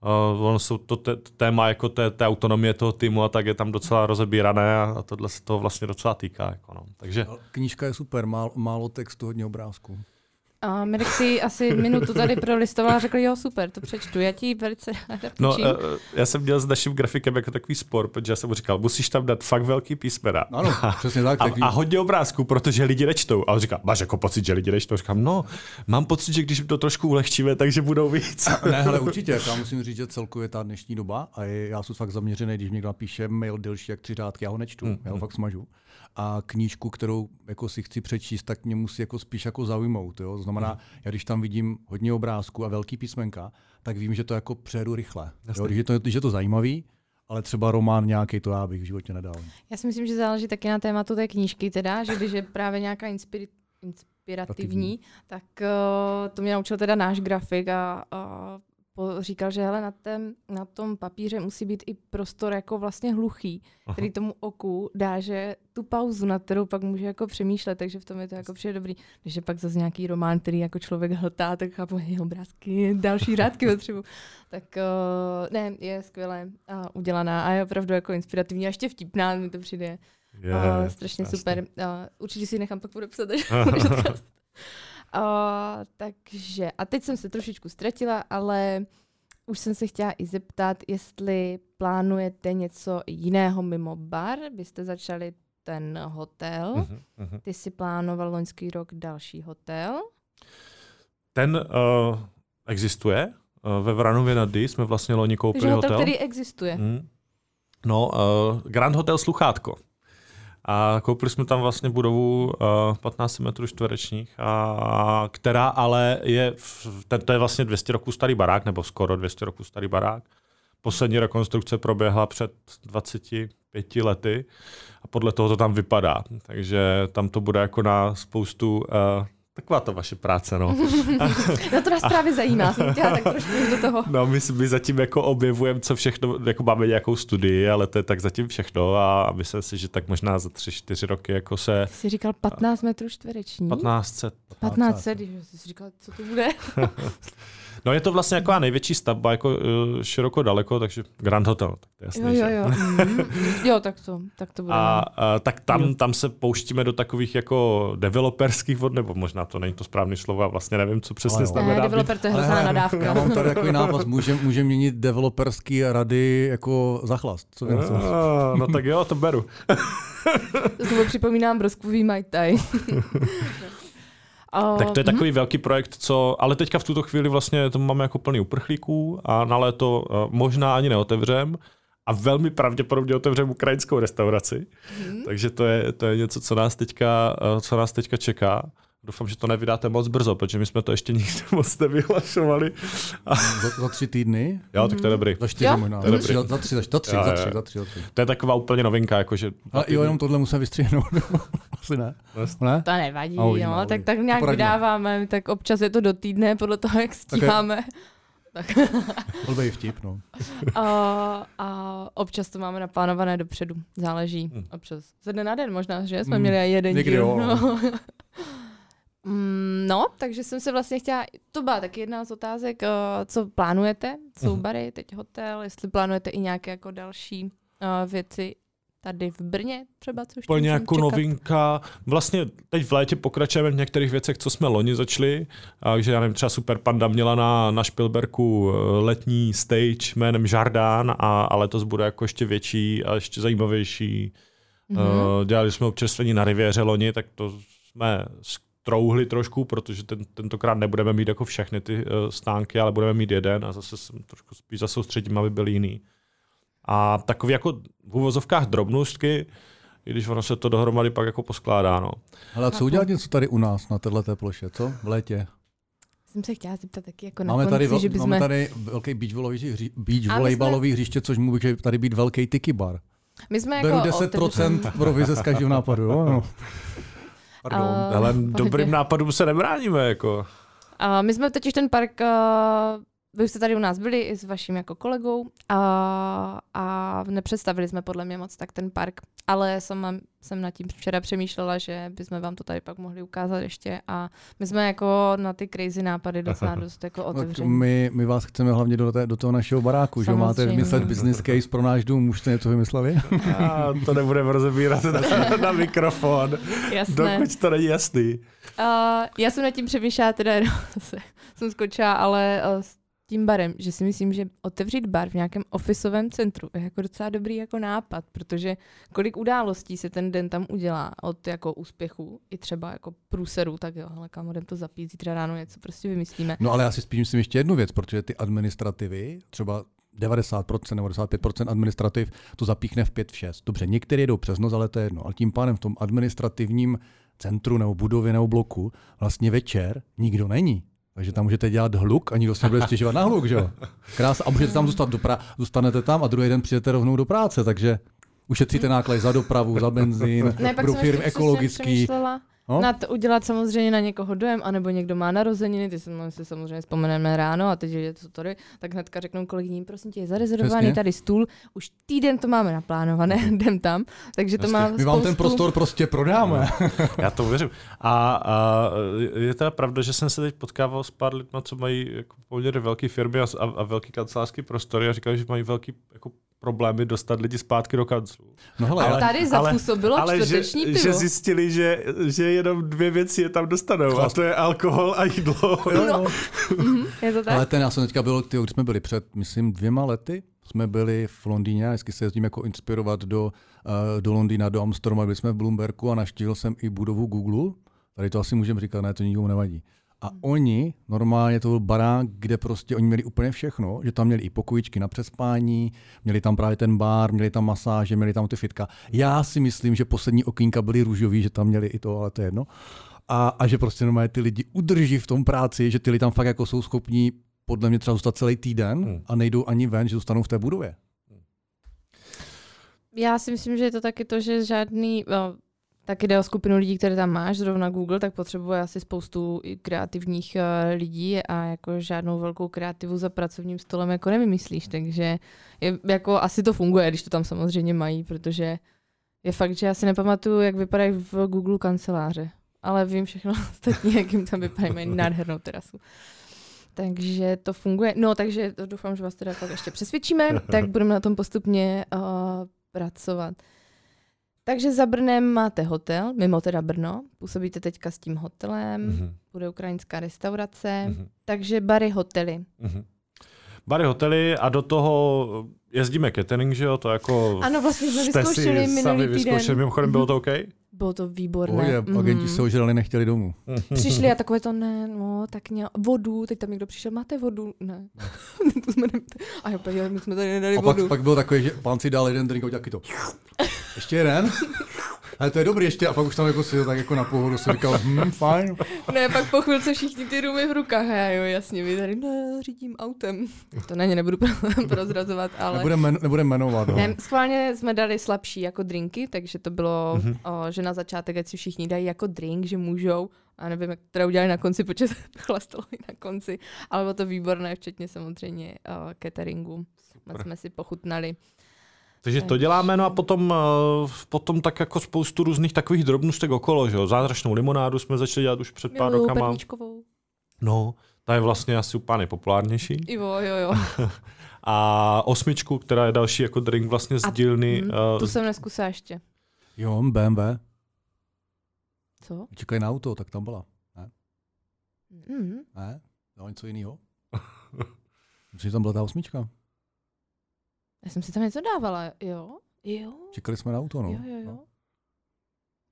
Uh, ono jsou to téma jako té, té autonomie toho týmu a tak je tam docela rozebírané a tohle se toho vlastně docela týká. Jako no. Takže... Knížka je super, málo, málo textu, hodně obrázků. A Mirek si asi minutu tady prolistoval a řekl, jo, super, to přečtu. Já ti velice No, uh, já jsem měl s naším grafikem jako takový spor, protože já jsem mu říkal, musíš tam dát fakt velký písmena. Ano, přesně tak. A, a hodně obrázků, protože lidi nečtou. A on říká, máš jako pocit, že lidi nečtou? Říkám, no, mám pocit, že když to trošku ulehčíme, takže budou víc. ne, ale určitě, já musím říct, že celkově ta dnešní doba a já jsem fakt zaměřený, když někdo napíše mail delší jak tři řádky, já ho nečtu, mm, já ho mm. fakt smažu a knížku, kterou jako si chci přečíst, tak mě musí jako spíš jako zaujmout. Jo? Znamená, mm. já když tam vidím hodně obrázků a velký písmenka, tak vím, že to jako přejdu rychle. Jo? Když, je to, když je to zajímavý, ale třeba román nějaký, to já bych v životě nedal. Já si myslím, že záleží taky na tématu té knížky, teda, že když je právě nějaká inspiri- inspirativní, tak uh, to mě naučil teda náš grafik a uh, říkal, že hele, na, tém, na tom papíře musí být i prostor jako vlastně hluchý, Aha. který tomu oku dá, že tu pauzu, na kterou pak může jako přemýšlet, takže v tom je to jako přijde dobrý. Když je pak zase nějaký román, který jako člověk hltá, tak chápu, hej, obrázky, další řádky potřebu. Tak uh, ne, je skvěle uh, udělaná a je opravdu jako inspirativní a ještě vtipná, mi to přijde. Je, uh, strašně krásný. super. Uh, určitě si nechám pak podepsat, Uh, takže, a teď jsem se trošičku ztratila, ale už jsem se chtěla i zeptat, jestli plánujete něco jiného mimo bar. Vy jste začali ten hotel. Uh-huh, uh-huh. Ty si plánoval loňský rok další hotel. Ten uh, existuje. Uh, ve Vranově nad D jsme vlastně loni koupili Takže hotel. hotel, který existuje. Hmm. No, uh, Grand Hotel Sluchátko. A koupili jsme tam vlastně budovu uh, 15 metrů čtverečních, a, která ale je, ten, to je vlastně 200 roků starý barák, nebo skoro 200 roků starý barák. Poslední rekonstrukce proběhla před 25 lety a podle toho to tam vypadá. Takže tam to bude jako na spoustu uh, taková to vaše práce, no. no to nás právě zajímá, jsem chtěla tak trošku do toho. No my, my zatím jako objevujeme, co všechno, jako máme nějakou studii, ale to je tak zatím všechno a myslím si, že tak možná za tři, čtyři roky jako se... Ty jsi říkal 15 metrů čtvereční? 1500. 1500, jsi říkal, co to bude? No je to vlastně jako největší stavba, jako uh, široko daleko, takže Grand Hotel. Tak to je jasný, jo, jo, jo. Mm, jo, tak to, tak to bude. A, a tak tam, tam se pouštíme do takových jako developerských vod, nebo možná to není to správné slovo, a vlastně nevím, co přesně znamená. Ne, developer to je hrozná nadávka. Já mám tady takový nápad, můžeme může měnit developerský rady jako zachlast. Co vím, no, no tak jo, to beru. to připomínám broskvový Mai Tai. Uh, tak to je mhm. takový velký projekt, co, ale teďka v tuto chvíli vlastně to máme jako plný uprchlíků a na léto uh, možná ani neotevřem a velmi pravděpodobně otevřem ukrajinskou restauraci. Mm-hmm. Takže to je, to je něco, co nás teďka, uh, co nás teďka čeká. Doufám, že to nevydáte moc brzo, protože my jsme to ještě nikdy moc nevyhlašovali. A... Za, za tři týdny? Jo, tak to je dobrý. Za čtyři možná. To je dobrý. Za tři, za tři, za tři, za tři, za tři, za tři. To je taková úplně novinka. Jakože Ale jo, jenom tohle musíme vystřihnout. Asi ne. ne? To nevadí, ahoj, no, ahoj. tak, tak nějak Poradíme. vydáváme, tak občas je to do týdne, podle toho, jak stíháme. Tak. Byl vtip, no. A, a občas to máme naplánované dopředu. Záleží. Hmm. Občas. Ze dne na den možná, že? Jsme hmm. měli jeden Někdy díl. Jo. No. Mm, no, takže jsem se vlastně chtěla, to byla taky jedna z otázek, uh, co plánujete, jsou uh-huh. bary, teď hotel, jestli plánujete i nějaké jako další uh, věci tady v Brně třeba, což Úplně jako čekat. novinka. Vlastně teď v létě pokračujeme v některých věcech, co jsme loni začali. Takže já nevím, třeba Super Panda měla na, na Špilberku eh, letní stage jménem Žardán a, a letos bude jako ještě větší a ještě zajímavější. Mm-hmm. Uh, dělali jsme občerstvení na Rivěře loni, tak to jsme trouhli trošku, protože ten, tentokrát nebudeme mít jako všechny ty uh, stánky, ale budeme mít jeden a zase jsem trošku spíš zasoustředím, aby byl jiný. A takový jako v uvozovkách drobnostky, i když ono se to dohromady pak jako poskládá. No. Ale co udělat něco tady u nás na této ploše, co? V létě? Jsem se chtěla zeptat taky jako máme na konci, tady, že bychom... Máme tady velký beach, hři... beach volejbalový jsme... hřiště, což může tady být velký tiki bar. My jsme Beru jako 10% provize z každého nápadu. Jo? No. Pardon. Uh, Ale dobrým nápadům se nebráníme. Jako. Uh, my jsme totiž ten park uh, vy jste tady u nás byli i s vaším jako kolegou a, a nepředstavili jsme podle mě moc tak ten park, ale jsem, jsem nad tím včera přemýšlela, že bychom vám to tady pak mohli ukázat ještě a my jsme jako na ty crazy nápady docela dost jako otevření. My, my vás chceme hlavně do, té, do toho našeho baráku, Samozřejmě. že máte vymyslet business case pro náš dům, už jste něco vymysleli? A to nebudeme rozebírat na, na mikrofon, Jasné. dokud to není jasný. Uh, já jsem nad tím přemýšlela, teda jsem skočila, ale uh, tím barem, že si myslím, že otevřít bar v nějakém ofisovém centru je jako docela dobrý jako nápad, protože kolik událostí se ten den tam udělá od jako úspěchu i třeba jako průseru, tak jo, ale kam to zapít, zítra ráno něco prostě vymyslíme. No ale já si spíš myslím ještě jednu věc, protože ty administrativy, třeba 90% nebo 95% administrativ to zapíchne v 5 v 6. Dobře, některé jdou přes noc, ale to je jedno. Ale tím pádem v tom administrativním centru nebo budově nebo bloku vlastně večer nikdo není. Takže tam můžete dělat hluk a nikdo se nebude stěžovat na hluk, že jo? Krás, a můžete tam zůstat do pra- zůstanete tam a druhý den přijdete rovnou do práce, takže ušetříte náklady za dopravu, za benzín, ne, budou firmy ekologický. No? Na to udělat samozřejmě na někoho dojem, anebo někdo má narozeniny, ty si samozřejmě vzpomeneme ráno a teď je to tady, tak hnedka řeknou kolegyním, prosím tě, je zarezervovaný Přesně. tady stůl, už týden to máme naplánované, jdem tam, takže to Přesně. má My vám ten prostor prostě prodáme. Já to uvěřím. A, a, je teda pravda, že jsem se teď potkával s pár lidmi, co mají jako poměrně velké firmy a, a, a velký kancelářský prostory a říkali, že mají velký jako problémy dostat lidi zpátky do kanclu. No hele, ale tady zapůsobilo ale, ale že, pivo. že zjistili, že, že jenom dvě věci je tam dostanou Chlast. a to je alkohol a jídlo. No. no. je to tak? Ale ten já jsem teďka byl, ty, když jsme byli před, myslím, dvěma lety, jsme byli v Londýně, vždycky se jezdím jako inspirovat do, uh, do Londýna, do Amsterdamu, byli jsme v Bloombergu a naštívil jsem i budovu Google. Tady to asi můžeme říkat, ne, to nikomu nevadí. A oni, normálně to byl barák, kde prostě oni měli úplně všechno, že tam měli i pokojičky na přespání, měli tam právě ten bar, měli tam masáže, měli tam ty fitka. Já si myslím, že poslední okýnka byly růžový, že tam měli i to, ale to je jedno. A, a že prostě normálně ty lidi udrží v tom práci, že ty lidi tam fakt jako jsou schopní podle mě třeba zůstat celý týden hmm. a nejdou ani ven, že zůstanou v té budově. Já si myslím, že je to taky to, že žádný, tak jde o skupinu lidí, které tam máš, zrovna Google, tak potřebuje asi spoustu kreativních uh, lidí a jako žádnou velkou kreativu za pracovním stolem jako nevymyslíš, takže je, jako asi to funguje, když to tam samozřejmě mají, protože je fakt, že já si nepamatuju, jak vypadají v Google kanceláře, ale vím všechno ostatní, jak jim tam vypadají, mají nádhernou terasu. Takže to funguje. No, takže doufám, že vás teda pak ještě přesvědčíme, tak budeme na tom postupně uh, pracovat. Takže za Brnem máte hotel, mimo teda Brno, působíte teďka s tím hotelem, mm-hmm. bude ukrajinská restaurace, mm-hmm. takže bary, hotely. Mm-hmm. Bary, hotely a do toho jezdíme catering, že jo, to jako... Ano, vlastně jsme vyzkoušeli minulý týden. Mimochodem, bylo to OK? Bylo to výborné. Oje, mm-hmm. agenti se ožrali, nechtěli domů. Přišli a takové to ne, no, tak nějak, vodu, teď tam někdo přišel, máte vodu? Ne. to jsme ne... A jo, my jsme tady nedali a vodu. Pak, pak byl takový, že pán si dal jeden drink a taky to. Ještě jeden? Ale to je dobrý ještě. A pak už tam jako si tak jako na pohodu si říkal, hm, fajn. Ne, pak po chvilce všichni ty rumy v rukách. A já jo, jasně, vy tady, ne, řídím autem. To na ně nebudu prozrazovat, ale... Nebudem, men, nebudem jmenovat. No. Ne, schválně jsme dali slabší jako drinky, takže to bylo, mm-hmm. o, že na začátek, ať si všichni dají jako drink, že můžou, a nevím, jak teda udělali na konci, protože chlastalo i na konci, ale bylo to výborné, včetně samozřejmě o, cateringu. Super. jsme si pochutnali. Takže to děláme, no a potom, uh, potom tak jako spoustu různých takových drobnůstek okolo, že jo. Zázračnou limonádu jsme začali dělat už před pár Miluju rokama. Perníčkovou. No, ta je vlastně asi úplně nejpopulárnější. Jo, jo, jo. a osmičku, která je další jako drink vlastně z dílny. Uh, tu jsem neskusila ještě. Jo, BMW. Co? Čekají na auto, tak tam byla. Ne? Mm. Ne? No, něco jiného. Myslím, že tam byla ta osmička. Já jsem si tam něco dávala, jo? Jo. Čekali jsme na auto, no. Jo, jo, jo.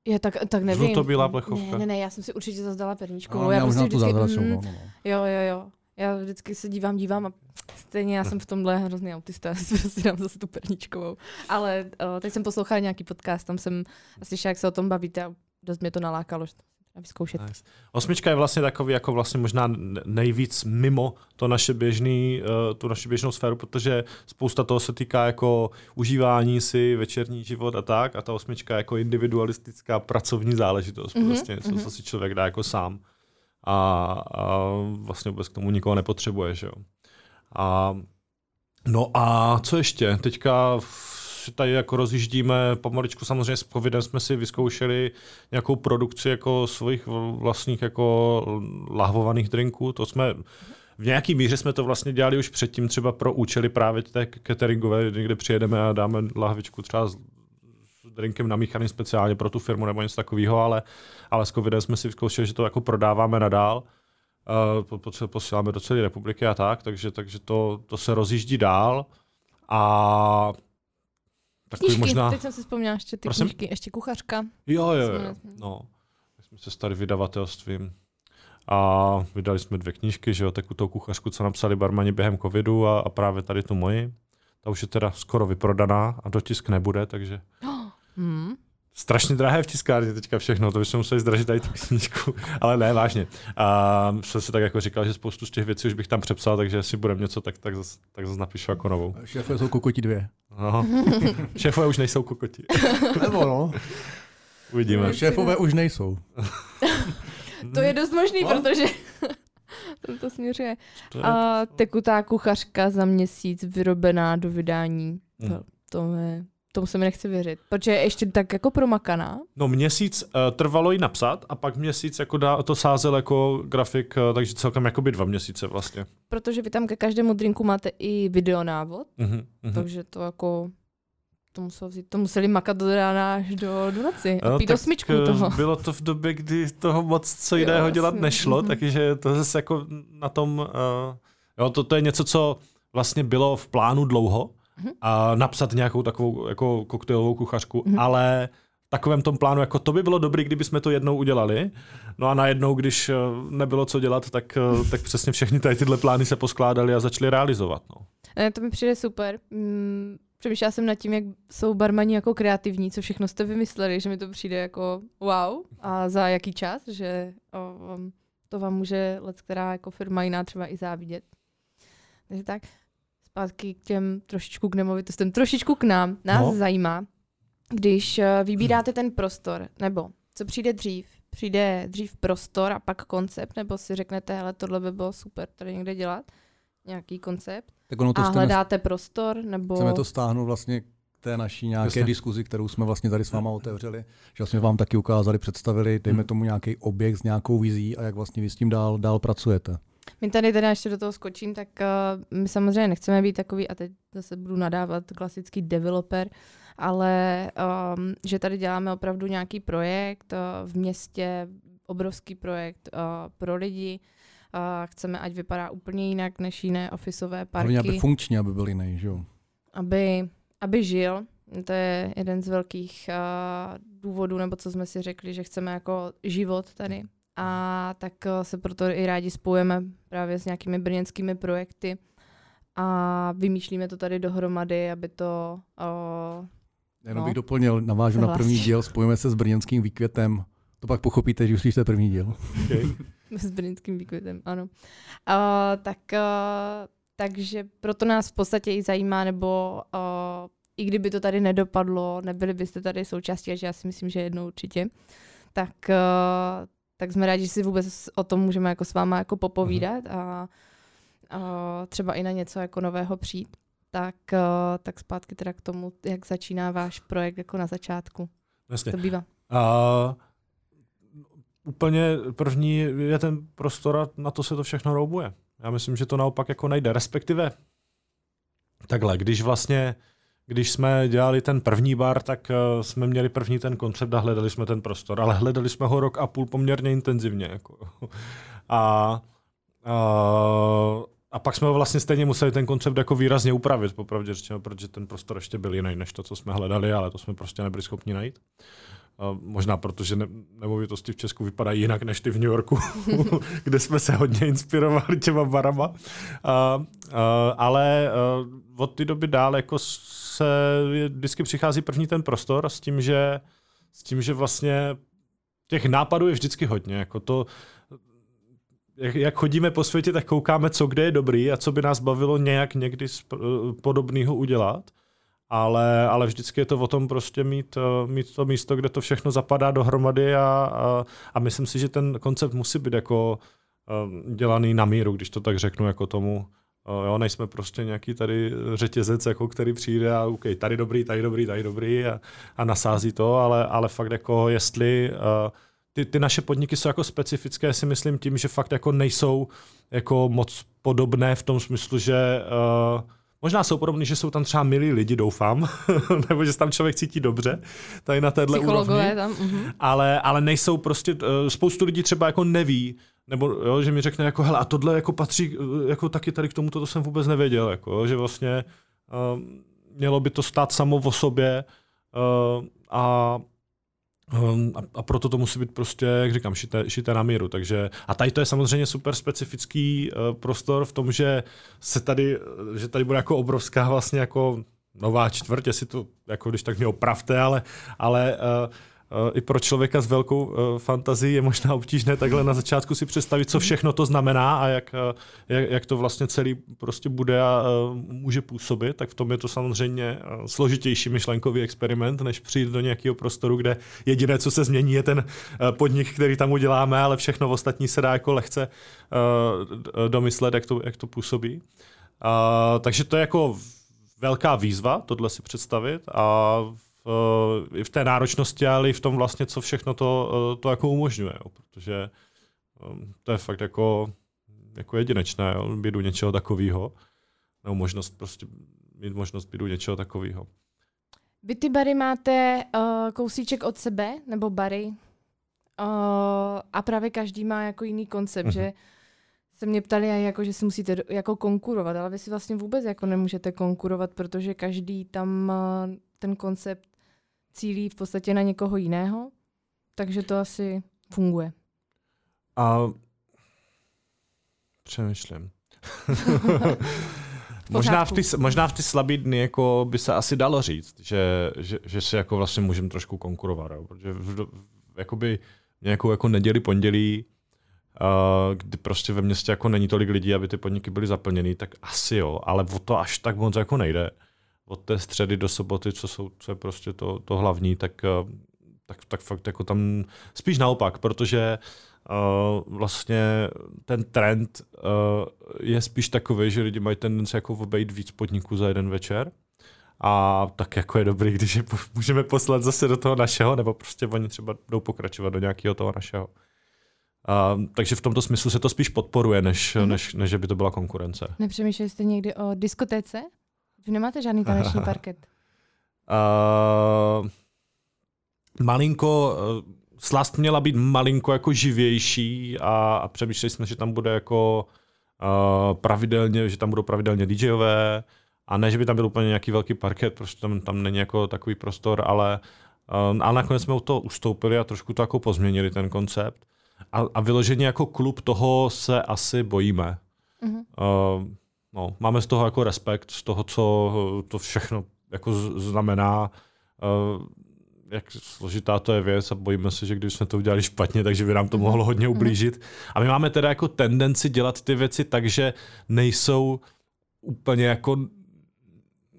Je, tak, tak nevím. Žluto-bílá plechovka. Ne, ne, ne, já jsem si určitě zazdala perníčku. No, já, já prostě vždycky, mm, no, no, no. Jo, jo, jo. Já vždycky se dívám, dívám a stejně já jsem v tomhle hrozný autista, já si prostě dám zase tu perníčkovou. Ale uh, teď jsem poslouchala nějaký podcast, tam jsem slyšela, jak se o tom bavíte a dost mě to nalákalo, že vyzkoušet. Nice. Osmička je vlastně takový jako vlastně možná nejvíc mimo to naše běžný, uh, tu naši běžnou sféru, protože spousta toho se týká jako užívání si, večerní život a tak a ta osmička je jako individualistická pracovní záležitost, mm-hmm, prostě něco, mm-hmm. co si člověk dá jako sám a, a vlastně vůbec k tomu nikoho nepotřebuje, že jo. A, no a co ještě? Teďka tady jako rozjíždíme pomaličku, samozřejmě s covidem jsme si vyzkoušeli nějakou produkci jako svých vlastních jako lahvovaných drinků, to jsme v nějaký míře jsme to vlastně dělali už předtím třeba pro účely právě té cateringové, kde přijedeme a dáme lahvičku třeba s drinkem namíchaným speciálně pro tu firmu nebo něco takového, ale, ale s covidem jsme si vyzkoušeli, že to jako prodáváme nadál. Uh, posíláme do celé republiky a tak, takže, takže to, to se rozjíždí dál. A Takový knížky, možná... teď jsem si vzpomněla ještě ty Prosím? knížky, ještě kuchařka. Jo, jo, jo. No, jsme se stali vydavatelstvím. A vydali jsme dvě knížky, že jo, tak tou kuchařku, co napsali barmani během covidu a, a právě tady tu moji. Ta už je teda skoro vyprodaná a dotisk nebude, takže... Oh. Hmm strašně drahé v tiskárně teďka všechno, to bychom museli zdražit tady tu knížku, ale ne, vážně. A jsem si tak jako říkal, že spoustu z těch věcí už bych tam přepsal, takže jestli budeme něco, tak, tak, zase, tak zase napíšu jako novou. Šéfové jsou kokoti dvě. No. Šéfové už nejsou kokoti. Nebo no. Uvidíme. Šéfové už nejsou. to je dost možný, no. protože to směřuje. A tekutá kuchařka za měsíc vyrobená do vydání. Hmm. To, to je tomu se mi nechci věřit, protože je ještě tak jako promakaná. No měsíc uh, trvalo ji napsat a pak měsíc jako dá, to sázel jako grafik, uh, takže celkem jako by dva měsíce vlastně. Protože vy tam ke každému drinku máte i videonávod, uh-huh, uh-huh. takže to jako to, musel vzít, to museli makat do rána až do, do noci a no, pít osmičku eh, toho. Bylo to v době, kdy toho moc co jiného jo, dělat nešlo, mm-hmm. takže to zase jako na tom, uh, jo, to, to je něco, co vlastně bylo v plánu dlouho, mm-hmm. a napsat nějakou takovou jako koktejlovou kuchařku, mm-hmm. ale v takovém tom plánu, jako to by bylo dobré, kdyby jsme to jednou udělali. No a najednou, když eh, nebylo co dělat, tak, eh, tak přesně všechny tady tyhle plány se poskládaly a začaly realizovat. No. Ne, to mi přijde super. Mm, přemýšlela jsem nad tím, jak jsou barmani jako kreativní, co všechno jste vymysleli, že mi to přijde jako wow. A za jaký čas, že to vám může let, která jako firma jiná třeba i závidět. Takže tak zpátky k těm trošičku k nemovitostem, trošičku k nám. Nás no. zajímá, když eh, vybíráte ten prostor, nebo co přijde dřív? Přijde dřív prostor a pak koncept, nebo si řeknete, hele, tohle by bylo super tady někde dělat, nějaký koncept. Tak ono to a chceme, hledáte prostor, nebo... chceme to stáhnout vlastně k té naší nějaké Jasně. diskuzi, kterou jsme vlastně tady s váma otevřeli, že jsme vám taky ukázali, představili, dejme Hmm. tomu nějaký objekt s nějakou vizí a jak vlastně vy s tím dál, dál pracujete. My tady teda ještě do toho skočím, tak uh, my samozřejmě nechceme být takový, a teď zase budu nadávat, klasický developer, ale um, že tady děláme opravdu nějaký projekt uh, v městě, obrovský projekt uh, pro lidi, uh, chceme, ať vypadá úplně jinak než jiné ofisové Hlavně, parky, aby funkčně, aby byl jiný, že jo. aby, aby žil. To je jeden z velkých uh, důvodů, nebo co jsme si řekli, že chceme jako život tady. A tak uh, se proto i rádi spojujeme právě s nějakými brněnskými projekty a vymýšlíme to tady dohromady, aby to uh, Jenom No. bych doplnil, navážu na první Souhlasím. díl, spojíme se s brněnským výkvětem. To pak pochopíte, že už slyšíte první díl. Okay. s brněnským výkvětem, ano. Uh, tak, uh, takže proto nás v podstatě i zajímá, nebo uh, i kdyby to tady nedopadlo, nebyli byste tady součástí, a že já si myslím, že jednou určitě, tak, uh, tak jsme rádi, že si vůbec o tom můžeme jako s váma jako popovídat a uh, třeba i na něco jako nového přijít. Tak, uh, tak zpátky teda k tomu, jak začíná váš projekt jako na začátku. Jasně. To bývá. A úplně první je ten prostor a na to se to všechno roubuje. Já myslím, že to naopak jako nejde. Respektive takhle, když vlastně když jsme dělali ten první bar, tak uh, jsme měli první ten koncept a hledali jsme ten prostor, ale hledali jsme ho rok a půl poměrně intenzivně. Jako. A, a, a pak jsme vlastně stejně museli ten koncept jako výrazně upravit, popravdě řečeno, protože ten prostor ještě byl jiný než to, co jsme hledali, ale to jsme prostě nebyli schopni najít. A možná proto, že ne, nemovitosti v Česku vypadají jinak než ty v New Yorku, kde jsme se hodně inspirovali těma barama. Ale od té doby dál jako se vždycky přichází první ten prostor s tím, že, s tím, že vlastně těch nápadů je vždycky hodně. Jako to, jak, chodíme po světě, tak koukáme, co kde je dobrý a co by nás bavilo nějak někdy podobného udělat ale, ale vždycky je to o tom prostě mít, mít to místo, kde to všechno zapadá dohromady a, a, a myslím si, že ten koncept musí být jako dělaný na míru, když to tak řeknu jako tomu. Jo, nejsme prostě nějaký tady řetězec, jako který přijde a OK, tady dobrý, tady dobrý, tady dobrý a, a nasází to, ale, ale fakt jako jestli ty, ty naše podniky jsou jako specifické, si myslím tím, že fakt jako nejsou jako moc podobné v tom smyslu, že uh, Možná jsou podobní, že jsou tam třeba milí lidi, doufám, nebo že se tam člověk cítí dobře, tady na téhle úrovni. tam. Uh-huh. Ale, ale nejsou prostě, spoustu lidí třeba jako neví, nebo jo, že mi řekne jako, hele, a tohle jako patří jako taky tady k tomu, to jsem vůbec nevěděl, jako, že vlastně uh, mělo by to stát samo o sobě uh, a Um, a, a proto to musí být prostě, jak říkám, šité, šité na míru. Takže, a tady to je samozřejmě super specifický uh, prostor v tom, že se tady, že tady bude jako obrovská vlastně jako nová čtvrť, jestli to, jako když tak mě opravte, ale, ale uh, i pro člověka s velkou uh, fantazií je možná obtížné takhle na začátku si představit, co všechno to znamená a jak, uh, jak, jak to vlastně celý prostě bude a uh, může působit, tak v tom je to samozřejmě složitější myšlenkový experiment, než přijít do nějakého prostoru, kde jediné, co se změní, je ten podnik, který tam uděláme, ale všechno ostatní se dá jako lehce domyslet, jak to, jak to působí. Uh, takže to je jako velká výzva, tohle si představit a i v té náročnosti, ale i v tom vlastně, co všechno to, to jako umožňuje, jo, protože to je fakt jako, jako jedinečné, jo, být u něčeho takového, nebo možnost prostě mít možnost být u něčeho takového. Vy ty bary máte uh, kousíček od sebe, nebo bary, uh, a právě každý má jako jiný koncept, mm-hmm. že se mě ptali, jako, že si musíte jako konkurovat, ale vy si vlastně vůbec jako nemůžete konkurovat, protože každý tam uh, ten koncept cílí v podstatě na někoho jiného, takže to asi funguje. A přemýšlím. možná, v ty, možná v ty slabý dny jako by se asi dalo říct, že, že, že si jako vlastně můžeme trošku konkurovat, jo? protože v, v, jakoby nějakou jako neděli, pondělí, uh, kdy prostě ve městě jako není tolik lidí, aby ty podniky byly zaplněný, tak asi jo, ale o to až tak moc jako nejde. Od té středy do soboty, co, jsou, co je prostě to, to hlavní, tak, eh, tak, tak fakt jako tam spíš naopak, protože uh, vlastně ten trend uh, je spíš takový, že lidi mají tendenci jako obejít víc podniků za jeden večer. A tak jako je dobrý, když je můžeme poslat zase do toho našeho, nebo prostě oni třeba jdou pokračovat do nějakého toho našeho. Uh, takže v tomto smyslu se to spíš podporuje, než, mm-hmm. než, než by to byla konkurence. Nepřemýšleli jste někdy o diskotéce? Vy nemáte žádný taneční parket? Uh, malinko, uh, slast měla být malinko jako živější a, a přemýšleli jsme, že tam bude jako uh, pravidelně, že tam budou pravidelně DJové a ne, že by tam byl úplně nějaký velký parket, prostě tam, tam není jako takový prostor, ale, uh, ale nakonec jsme u toho ustoupili a trošku to jako pozměnili ten koncept. A, a vyloženě jako klub toho se asi bojíme. Mm-hmm. Uh, no, máme z toho jako respekt, z toho, co to všechno jako znamená, uh, jak složitá to je věc a bojíme se, že když jsme to udělali špatně, takže by nám to mohlo hodně ublížit. A my máme teda jako tendenci dělat ty věci tak, že nejsou úplně jako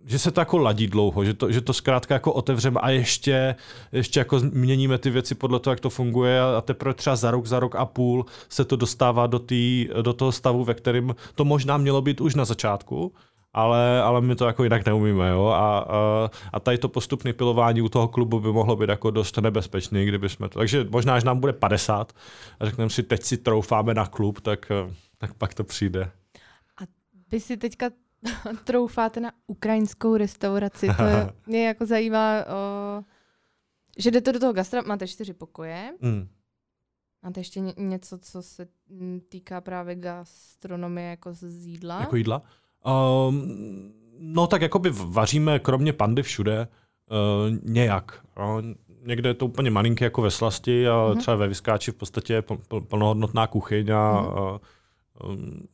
že se to jako ladí dlouho, že to, že to zkrátka jako otevřeme a ještě, ještě jako měníme ty věci podle toho, jak to funguje a teprve třeba za rok, za rok a půl se to dostává do, tý, do toho stavu, ve kterém to možná mělo být už na začátku, ale, ale my to jako jinak neumíme. Jo? A, a, a tady to postupné pilování u toho klubu by mohlo být jako dost nebezpečný, kdyby jsme to. Takže možná, že nám bude 50 a řekneme si, teď si troufáme na klub, tak, tak pak to přijde. A vy si teďka troufáte na ukrajinskou restauraci. To je, mě jako zajímá, o, že jdete do toho gastra, máte čtyři pokoje. Mm. Máte ještě ně, něco, co se týká právě gastronomie jako z jídla? Jako jídla? Um, no tak jako by vaříme kromě pandy všude uh, nějak. No, někde je to úplně malinké jako ve slasti a uh-huh. třeba ve Vyskáči v podstatě je pl- plnohodnotná kuchyň a, uh-huh. um,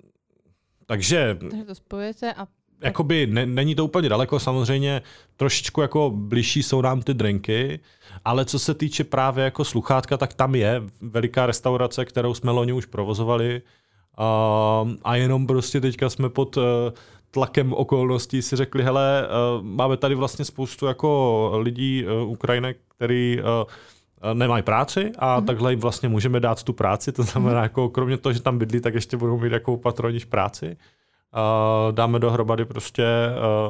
takže... Takže to spojujete a jakoby ne, není to úplně daleko, samozřejmě trošičku jako blížší jsou nám ty drinky, ale co se týče právě jako sluchátka, tak tam je veliká restaurace, kterou jsme loni už provozovali a, a jenom prostě teďka jsme pod uh, tlakem okolností si řekli, hele, uh, máme tady vlastně spoustu jako lidí uh, Ukrajinek, který uh, nemají práci a mm-hmm. takhle jim vlastně můžeme dát tu práci, to znamená, mm-hmm. jako kromě toho, že tam bydlí, tak ještě budou mít jako patroniš práci uh, dáme dohromady prostě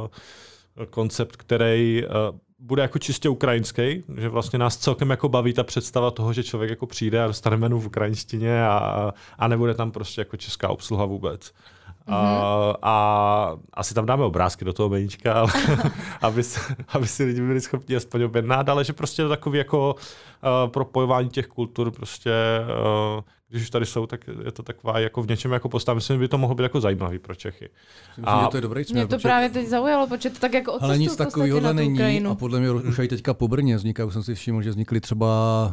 uh, koncept, který uh, bude jako čistě ukrajinský, že vlastně nás celkem jako baví ta představa toho, že člověk jako přijde a dostane menu v ukrajinštině a, a nebude tam prostě jako česká obsluha vůbec. Mm-hmm. A, a asi tam dáme obrázky do toho meníčka, ale, aby, se, aby si lidi byli schopni aspoň objednat, ale že prostě je to takový jako uh, propojování těch kultur, prostě uh, když už tady jsou, tak je to taková jako v něčem jako postava. Myslím, že by to mohlo být jako zajímavý pro Čechy. Myslím, a to je dobrý směr, Mě to protože... právě teď zaujalo, protože to tak jako Ale nic takového není Ukrajinu. a podle mě už i teďka po Brně vznikají, už jsem si všiml, že vznikly třeba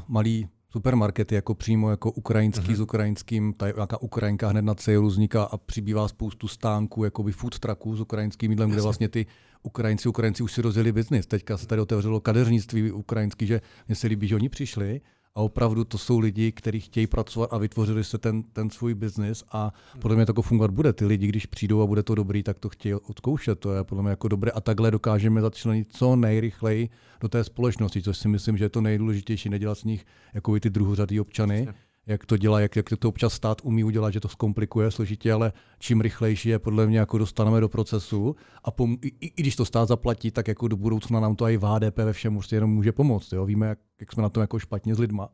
malý supermarkety jako přímo jako ukrajinský mm-hmm. s ukrajinským, ta nějaká Ukrajinka hned na celu vzniká a přibývá spoustu stánků, jakoby food trucků s ukrajinským jídlem, kde vlastně ty Ukrajinci, Ukrajinci už si rozjeli biznis. Teďka se tady otevřelo kadeřnictví ukrajinský, že mně se líbí, že oni přišli a opravdu to jsou lidi, kteří chtějí pracovat a vytvořili se ten, ten svůj biznis a podle mě to fungovat bude. Ty lidi, když přijdou a bude to dobrý, tak to chtějí odzkoušet. To je podle mě jako dobré a takhle dokážeme začlenit co nejrychleji do té společnosti, což si myslím, že je to nejdůležitější, nedělat z nich jako ty druhořadý občany. Jasně jak to dělá, jak, jak to občas stát umí udělat, že to zkomplikuje složitě, ale čím rychlejší je podle mě jako dostaneme do procesu a pom- i, i, když to stát zaplatí, tak jako do budoucna nám to i v HDP ve všem prostě jenom může pomoct. Jo? Víme, jak, jak jsme na tom jako špatně s lidma.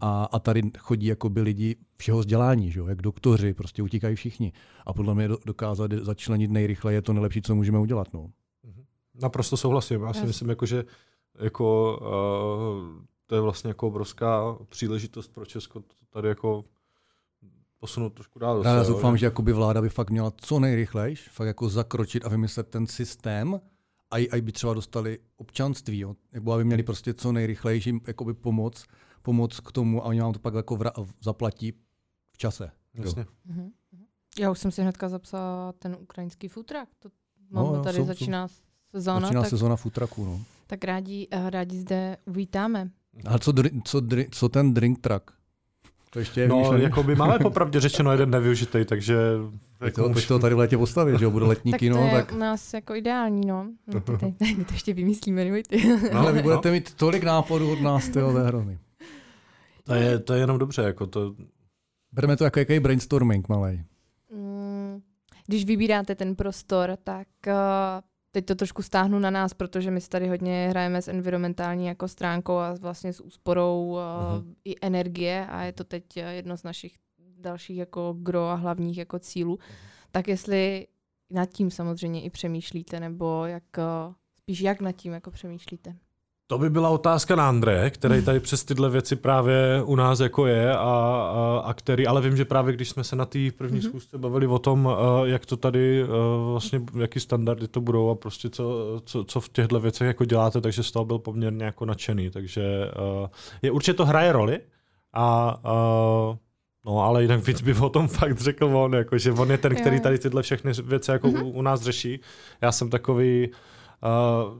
A, a tady chodí jako by lidi všeho vzdělání, že jo? jak doktoři, prostě utíkají všichni. A podle mě dokázat začlenit nejrychleji je to nejlepší, co můžeme udělat. No. Naprosto souhlasím. Já si myslím, jako, že jako, uh, to je vlastně jako obrovská příležitost pro Česko tady jako posunout trošku dál. Já doufám, že jakoby vláda by fakt měla co nejrychleji fakt jako zakročit a vymyslet ten systém, a i by třeba dostali občanství, jo? nebo aby měli prostě co nejrychlejší jakoby pomoc, pomoc k tomu a oni vám to pak jako vra- zaplatí v čase. Jasně. Mhm, mhm. Já už jsem si hnedka zapsala ten ukrajinský futrak. To mám no, tady jsou, začíná sezóna. Začíná tak, sezóna futraku, no. Tak rádi, rádi zde uvítáme. A co, co, co ten drink truck? To ještě je No, jako by máme popravdě řečeno jeden nevyužitej, takže... Jako to, to tady v létě postavit, že jo, bude letní tak kino, to je tak... u nás jako ideální, no. no ty, my to ještě vymyslíme, neboj ty. no, Ale vy budete mít tolik nápadů od nás, tyjo, to je hrozný. to, je, to je jenom dobře, jako to... Bereme to jako jaký brainstorming malej. Mm, Když vybíráte ten prostor, tak uh, teď to trošku stáhnu na nás, protože my si tady hodně hrajeme s environmentální jako stránkou a vlastně s úsporou uh, Mhm. i energie a je to teď uh, jedno z našich dalších jako gro a hlavních jako cílů. Tak jestli nad tím samozřejmě i přemýšlíte, nebo jak uh, spíš jak nad tím jako přemýšlíte. To by byla otázka na André, který tady přes tyhle věci právě u nás jako je a, a, a který, ale vím, že právě když jsme se na té první Mhm. schůzce bavili o tom, uh, jak to tady uh, vlastně, jaký standardy to budou a prostě co, co, co v těchto věcech jako děláte, takže z toho byl poměrně jako nadšený, takže uh, je určitě to hraje roli a uh, No, ale jinak víc by o tom fakt řekl on, jako, že on je ten, který tady tyhle všechny věci jako u, u nás řeší. Já jsem takový, uh,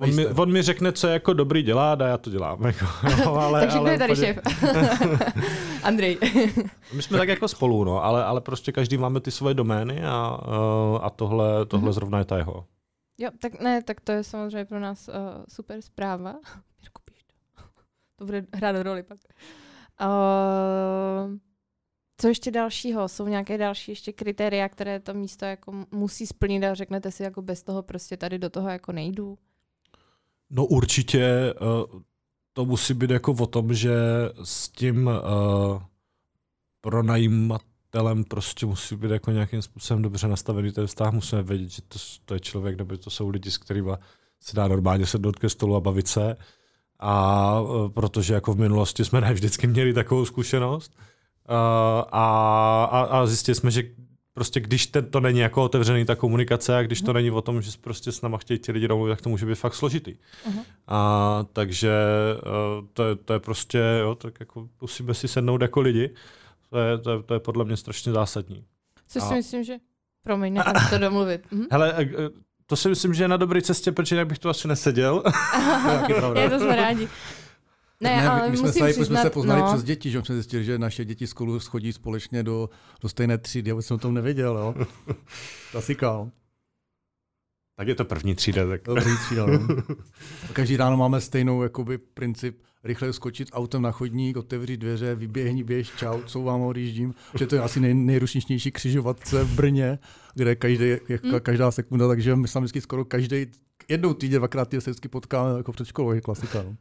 on, mi, on mi řekne, co je jako dobrý dělat a já to dělám. Jako, jo, ale, Takže kdo je tady šéf? Andrej. My jsme tak jako spolu, no, ale, ale prostě každý máme ty svoje domény a, uh, a tohle, tohle Mhm. zrovna je ta jeho. Jo, tak ne, tak to je samozřejmě pro nás uh, super zpráva. Mirku, píš to. to bude hrát roli pak. Uh, co ještě dalšího? Jsou nějaké další ještě kritéria, které to místo jako musí splnit a řeknete si, jako bez toho prostě tady do toho jako nejdu? No určitě uh, to musí být jako o tom, že s tím uh, pronajímatelem prostě musí být jako nějakým způsobem dobře nastavený ten vztah. Musíme vědět, že to, to je člověk, nebo to jsou lidi, s kterými se dá normálně sednout ke stolu a bavit se. A uh, protože jako v minulosti jsme ne vždycky měli takovou zkušenost. A, a, a zjistili jsme, že prostě když ten, to není jako otevřený ta komunikace a když to není o tom, že prostě s náma chtějí ti lidi domluvit, tak to může být fakt složitý. Mhm. A takže uh, to, je, to je prostě, jo, tak jako musíme si sednout jako lidi. To je, to je, to je podle mě strašně zásadní. Což A- si myslím, že... Promiň, nechám to domluvit. Mhm. Hele, eh, eh, to si myslím, že je na dobré cestě, protože jinak bych tu asi neseděl. Je to jsme rádi. Ne, Ne, ale my, jsme, musím se, přiznat, jsme se poznali no, přes děti, že jsme zjistili, že naše děti spolu schodí společně do, do stejné třídy. Já jsem o tom nevěděl, jo. Klasika, tak je to první třída. Tak. Dobrý třída, no. Každý ráno máme stejnou jakoby, princip rychle skočit autem na chodník, otevřít dveře, vyběhni, běž, čau, co vám odjíždím. Že to je asi nej, nejrušnější křižovatce v Brně, kde každý, jak, Hmm. každá sekunda, takže my jsme vždycky skoro každý jednou týdně, dvakrát týdně se vždycky potkáme jako před školou, je klasika. No.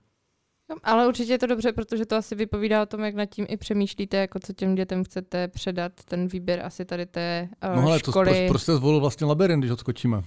Jo, Ale určitě je to dobře, protože to asi vypovídá o tom, jak nad tím i přemýšlíte, jako co těm dětem chcete předat, ten výběr asi tady té uh, no ale to školy. proč, proč jste zvolil vlastně labirint, když odskočíme?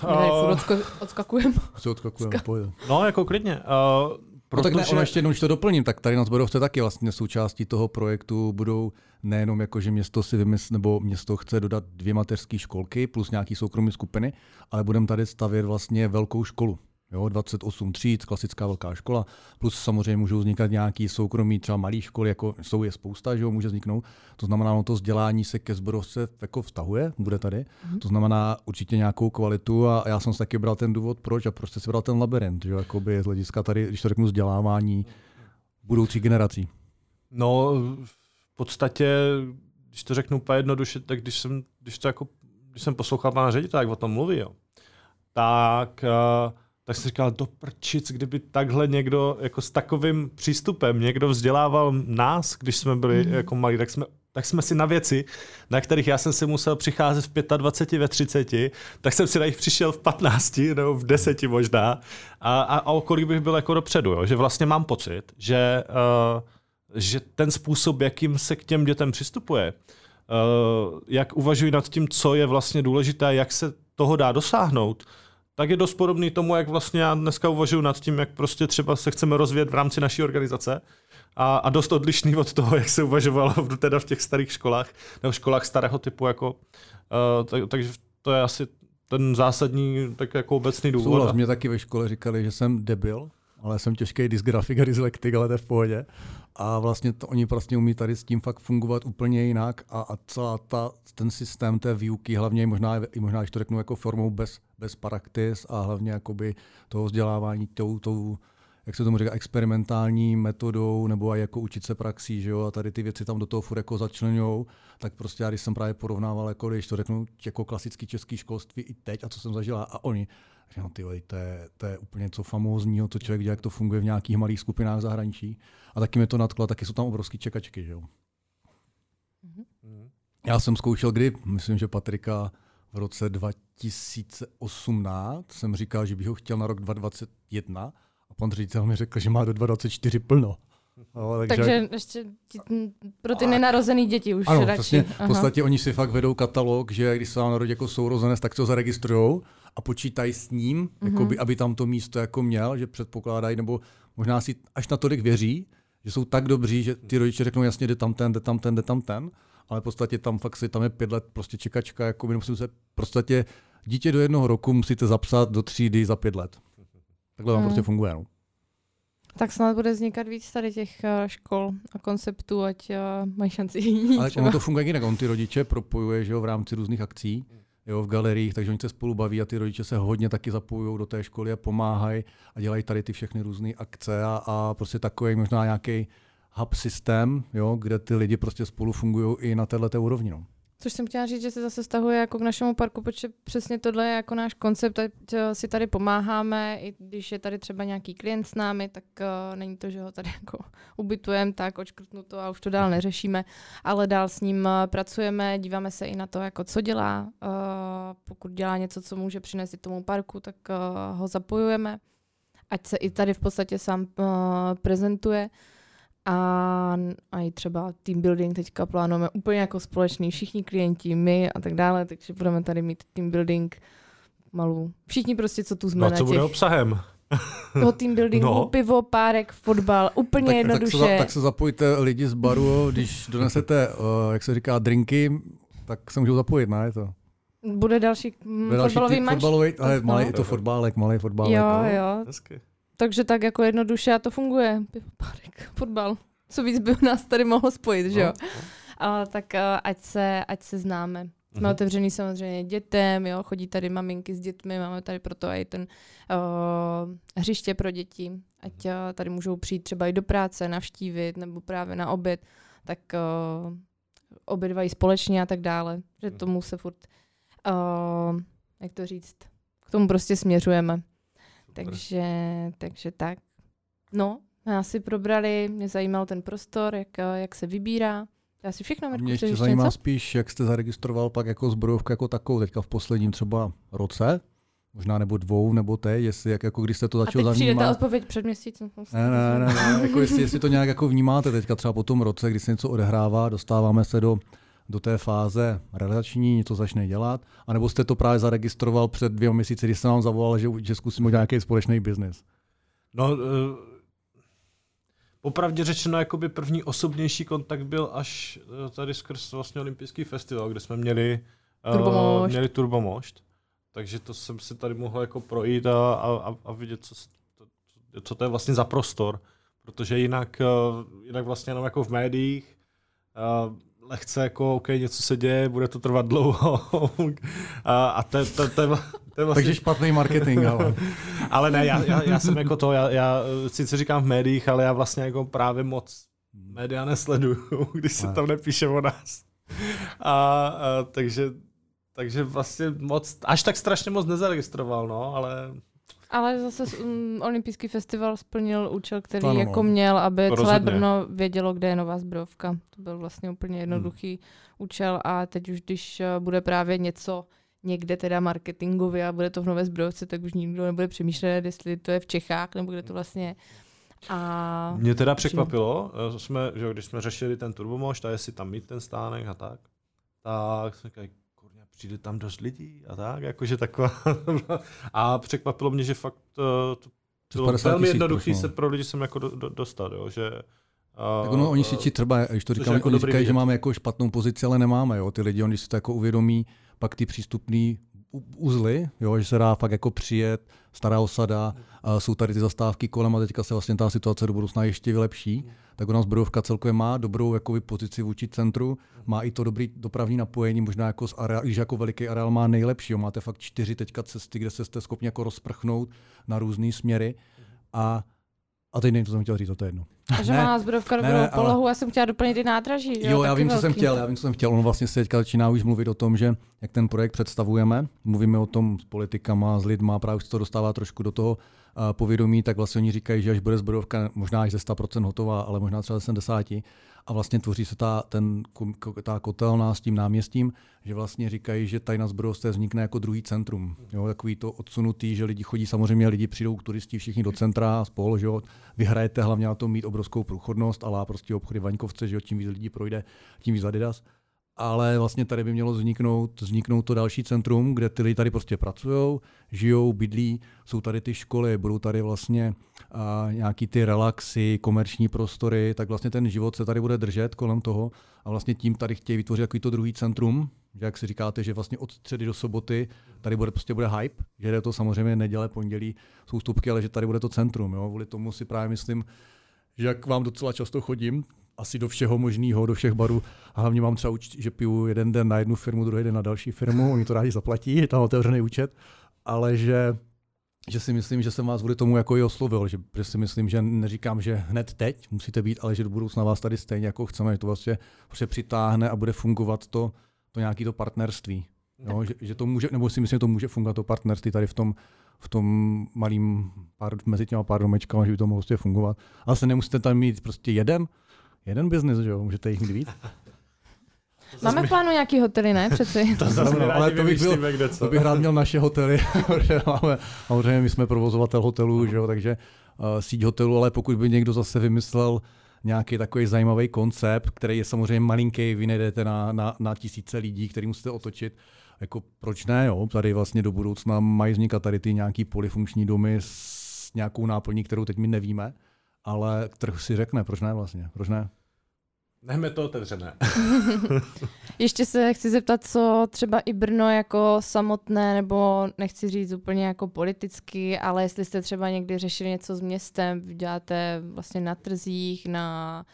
Tady furt uh, odsko- odskakujeme. Co odskakujeme, pojď. no, jako klidně. Uh, No tak ne, protože- ještě jednou, když to doplním, tak tady na Zborovce taky vlastně součástí toho projektu budou nejenom jako, že město si vymysl, nebo město chce dodat dvě mateřské školky plus nějaký soukromé skupiny, ale budeme tady stavět vlastně velkou školu. Jo, 28 tříd, klasická velká škola, plus samozřejmě můžou vznikat nějaký soukromí, třeba malé školy, jako jsou je spousta, že jo, může vzniknout. To znamená, no to vzdělání se ke Zborovce jako vztahuje, bude tady. To znamená určitě nějakou kvalitu a já jsem si taky bral ten důvod, proč a proč jste si bral ten labirint, že jo, jakoby z hlediska tady, když to řeknu, vzdělávání budoucí generací. No, v podstatě, když to řeknu úplně jednoduše, tak když jsem, když to jako, když jsem poslouchal pana ředitele, jak o tom mluví, jo, tak, uh, tak jsem říkal, do prčic, kdyby takhle někdo, jako s takovým přístupem, někdo vzdělával nás, když jsme byli Mhm. jako malí, tak jsme, tak jsme si na věci, na kterých já jsem si musel přicházet v 25, ve 30, tak jsem si na nich přišel v 15 nebo v 10 možná a, a, a okolí bych byl jako dopředu, jo? že vlastně mám pocit, že uh, že ten způsob, jakým se k těm dětem přistupuje, uh, jak uvažují nad tím, co je vlastně důležité, jak se toho dá dosáhnout, tak je dost podobný tomu, jak vlastně já dneska uvažuji nad tím, jak prostě třeba se chceme rozvíjet v rámci naší organizace a, a dost odlišný od toho, jak se uvažovalo v, teda v těch starých školách nebo školách starého typu. Jako, uh, tak, takže to je asi ten zásadní tak jako obecný důvod. Souhlas, mě taky ve škole říkali, že jsem debil, ale jsem těžký dysgrafik a dyslektik, ale to je v pohodě. A vlastně to, oni vlastně umí tady s tím fakt fungovat úplně jinak a, a celá ta, ten systém té výuky, hlavně možná, i možná, když to řeknu jako formou bez, bez paraktis a hlavně jakoby toho vzdělávání tou, tou jak se tomu říká, experimentální metodou nebo aj jako učit se praxí, že jo, a tady ty věci tam do toho furt jako začlenujou, tak prostě já když jsem právě porovnával, jako když to řeknu, jako klasický český školství i teď a co jsem zažila a oni, říkám, ty to je, to je úplně něco famózního, to člověk vidí, jak to funguje v nějakých malých skupinách zahraničí. A taky mi to nadklo, taky jsou tam obrovský čekačky, že jo. Mm-hmm. Já jsem zkoušel kdy, myslím, že Patrika v roce 2018 jsem říkal, že bych ho chtěl na rok 2021 a pan ředitel mi řekl, že má do 2024 plno. No, takže, takže ještě pro ty nenarozené děti už ano, radši. Přesně, v podstatě oni si fakt vedou katalog, že když se vám narodí jako sourozenec, tak to zaregistrují a počítají s ním, mm-hmm. jakoby, aby tam to místo jako měl, že předpokládají, nebo možná si až natolik věří, že jsou tak dobří, že ty rodiče řeknou jasně, jde tam ten, jde tam ten, jde tam ten, ale v podstatě tam fakt si tam je pět let prostě čekačka, jako by musím se v podstatě dítě do jednoho roku musíte zapsat do třídy za pět let. Takhle tam mm. prostě funguje. No. Tak snad bude vznikat víc tady těch eh, škol a konceptů, ať uh, mají šanci jít. Ale ono to funguje jinak. On ty rodiče propojuje že jo, v rámci různých akcí jo, v galeriích, takže oni se spolu baví a ty rodiče se hodně taky zapojují do té školy a pomáhají a dělají tady ty všechny různé akce a, a prostě takový možná nějaký hub systém, jo, kde ty lidi prostě spolu fungují i na této úrovni. No. Což jsem chtěla říct, že se zase stahuje jako k našemu parku, protože přesně tohle je jako náš koncept, ať eh, si tady pomáháme, i když je tady třeba nějaký klient s námi, tak uh, není to, že ho tady jako ubytujeme, tak očkrtnu to a už to dál neřešíme, ale dál s ním uh, pracujeme, díváme se i na to, jako co dělá, uh, pokud dělá něco, co může přinést i tomu parku, tak uh, ho zapojujeme, ať se i tady v podstatě sám uh, prezentuje. A, a i třeba team building teďka plánujeme úplně jako společný, všichni klienti, my a tak dále, takže budeme tady mít team building malou. Všichni prostě, co tu jsme no, na co těch... bude obsahem? Toho team buildingu, no. pivo, párek, fotbal, úplně tak, jednoduše. Tak se, tak se zapojte lidi z baru, když donesete, uh, jak se říká, drinky, tak se můžou zapojit, ne? Je to. Bude další, mm, Bude další fotbalový mač. Fotbalový, ale malý, no. je to fotbálek, malý fotbálek. Jo, no. jo. Hezky. Takže tak jako jednoduše a to funguje. Párek, fotbal. Co víc by nás tady mohlo spojit, že jo? No, no. A, tak a, ať, se, ať se známe. Jsme uh-huh. otevřený samozřejmě dětem, jo, chodí tady maminky s dětmi, máme tady proto i ten uh, hřiště pro děti, ať uh, tady můžou přijít třeba i do práce, navštívit, nebo právě na oběd, tak uh, obědvají společně a tak dále, že mhm. tomu se furt, uh, jak to říct, k tomu prostě směřujeme. Takže, takže tak. No, nás si probrali, mě zajímal ten prostor, jak, jak se vybírá. Já si všechno Mě ještě zajímá něco? spíš, jak jste zaregistroval pak jako zbrojovku jako takovou, teďka v posledním třeba roce, možná nebo dvou, nebo té, jestli jak, jako když jste to začal zajímat. A teď přijde ta odpověď před měsícem. Ne, ne, ne, ne jako jestli, jestli, to nějak jako vnímáte teďka třeba po tom roce, kdy se něco odehrává, dostáváme se do, do té fáze relační, něco začne dělat, anebo jste to právě zaregistroval před dvěma měsíci, kdy jsem vám zavolal, že, že zkusíme nějaký společný biznis. No, uh Popravdě řečeno, jakoby první osobnější kontakt byl až eh, tady skrz vlastně olympijský festival, kde jsme měli Turbomošt. Uh, měli Turbomošt. Takže to jsem si tady mohl jako projít a, a, a vidět, co, to, co to je vlastně za prostor. Protože jinak, uh, jinak vlastně jenom jako v médiích uh, lehce jako, OK, něco se děje, bude to trvat dlouho. a, a to, to, to, to, to je vlastně... Takže špatný marketing, ale. ale ne, já, já, já, jsem jako to, já, já sice říkám v médiích, ale já vlastně jako právě moc média nesleduju, když se tam nepíše o nás. A, a takže, takže vlastně moc, až tak strašně moc nezaregistroval, no, ale ale zase um, olympijský festival splnil účel, který ano, jako no. měl, aby to celé Brno vědělo, kde je nová zbrojovka. To byl vlastně úplně jednoduchý hmm. účel a teď už, když uh, bude právě něco někde teda marketingově a bude to v nové zbrojovce, tak už nikdo nebude přemýšlet, jestli to je v Čechách nebo kde to vlastně je. A... Mě teda překvapilo, eh, jsme, že když jsme řešili ten turbomošt a jestli tam mít ten stánek a tak, tak jsme říkali, přijde tam dost lidí a tak, jakože taková. a překvapilo mě, že fakt uh, to bylo velmi jednoduché se pro lidi sem jako do, do, dostat, jo, že Uh, tak ono, oni si třeba, když to říkám, jako oni říkají, že máme jako špatnou pozici, ale nemáme. Jo. Ty lidi, oni si to jako uvědomí, pak ty přístupný uzly, jo, že se dá fakt jako přijet, stará osada, a jsou tady ty zastávky kolem a teďka se vlastně ta situace do budoucna ještě vylepší. Tak u nás Brodovka celkově má dobrou jakoby, pozici vůči centru, má i to dobrý dopravní napojení, možná jako z areál, když jako veliký areál má nejlepší. Jo. Máte fakt čtyři teďka cesty, kde se jste schopni jako rozprchnout na různé směry. A A teď nevím, co jsem chtěl říct, to je jedno. A že má zbrojovka dobrou ne, ale- polohu, já jsem chtěla doplnit i nádraží. Že Jo, já vím, co jsem velký. chtěl, já vím, co jsem chtěl. On vlastně se teďka začíná už mluvit o tom, že jak ten projekt představujeme, mluvíme o tom s politikama, s lidma, právě už se to dostává trošku do toho povědomí, tak vlastně oni říkají, že až bude zbrojovka možná až ze 100% hotová, ale možná třeba ze 70%, a vlastně tvoří se ta, ten, ta kotelna s tím náměstím, že vlastně říkají, že tady na zbrojovce vznikne jako druhý centrum. Jo, takový to odsunutý, že lidi chodí, samozřejmě lidi přijdou turisti všichni do centra spol, že jo, vyhrajete hlavně na to mít obrovskou průchodnost, ale prostě obchody Vaňkovce, že jo, tím víc lidí projde, tím víc Adidas. Ale vlastně tady by mělo vzniknout, vzniknout to další centrum, kde ty lidi tady prostě pracují, žijou, bydlí, jsou tady ty školy, budou tady vlastně a, nějaký ty relaxy, komerční prostory, tak vlastně ten život se tady bude držet kolem toho a vlastně tím tady chtějí vytvořit takový to druhý centrum, že jak si říkáte, že vlastně od středy do soboty tady bude prostě bude hype, že je to samozřejmě neděle, pondělí jsou stupky, ale že tady bude to centrum. Jo? Kvůli tomu si právě myslím, že jak vám docela často chodím, asi do všeho možného, do všech barů. A hlavně mám třeba účet, že piju jeden den na jednu firmu, druhý den na další firmu, oni to rádi zaplatí, je tam otevřený účet, ale že, že si myslím, že jsem vás kvůli tomu jako i oslovil, že, že si myslím, že neříkám, že hned teď musíte být, ale že do budoucna vás tady stejně jako chceme, že to vlastně, prostě přitáhne a bude fungovat to, to nějaký to partnerství. Jo, že, že, to může, nebo si myslím, že to může fungovat to partnerství tady v tom, v tom malým pár, mezi těma pár domečkama, že by to mohlo prostě fungovat. Ale se nemusíte tam mít prostě jeden, jeden biznis, že jo, můžete jich mít víc. Máme v plánu nějaký hotely, ne? Přeci. To zase No, ale to bych byl- kde co. To bych rád měl naše hotely, protože máme, samozřejmě my jsme provozovatel hotelů, že jo, takže uh, síť hotelů, ale pokud by někdo zase vymyslel nějaký takový zajímavý koncept, který je samozřejmě malinký, vy nejdete na, na, na tisíce lidí, který musíte otočit, jako proč ne, jo? Tady vlastně do budoucna mají vznikat tady ty nějaký polifunkční domy s nějakou náplní, kterou teď my nevíme, ale trh si řekne, proč ne vlastně, proč ne? Nechme to otevřené. Ještě se chci zeptat, co třeba i Brno jako samotné, nebo nechci říct úplně jako politicky, ale jestli jste třeba někdy řešili něco s městem, děláte vlastně na trzích, na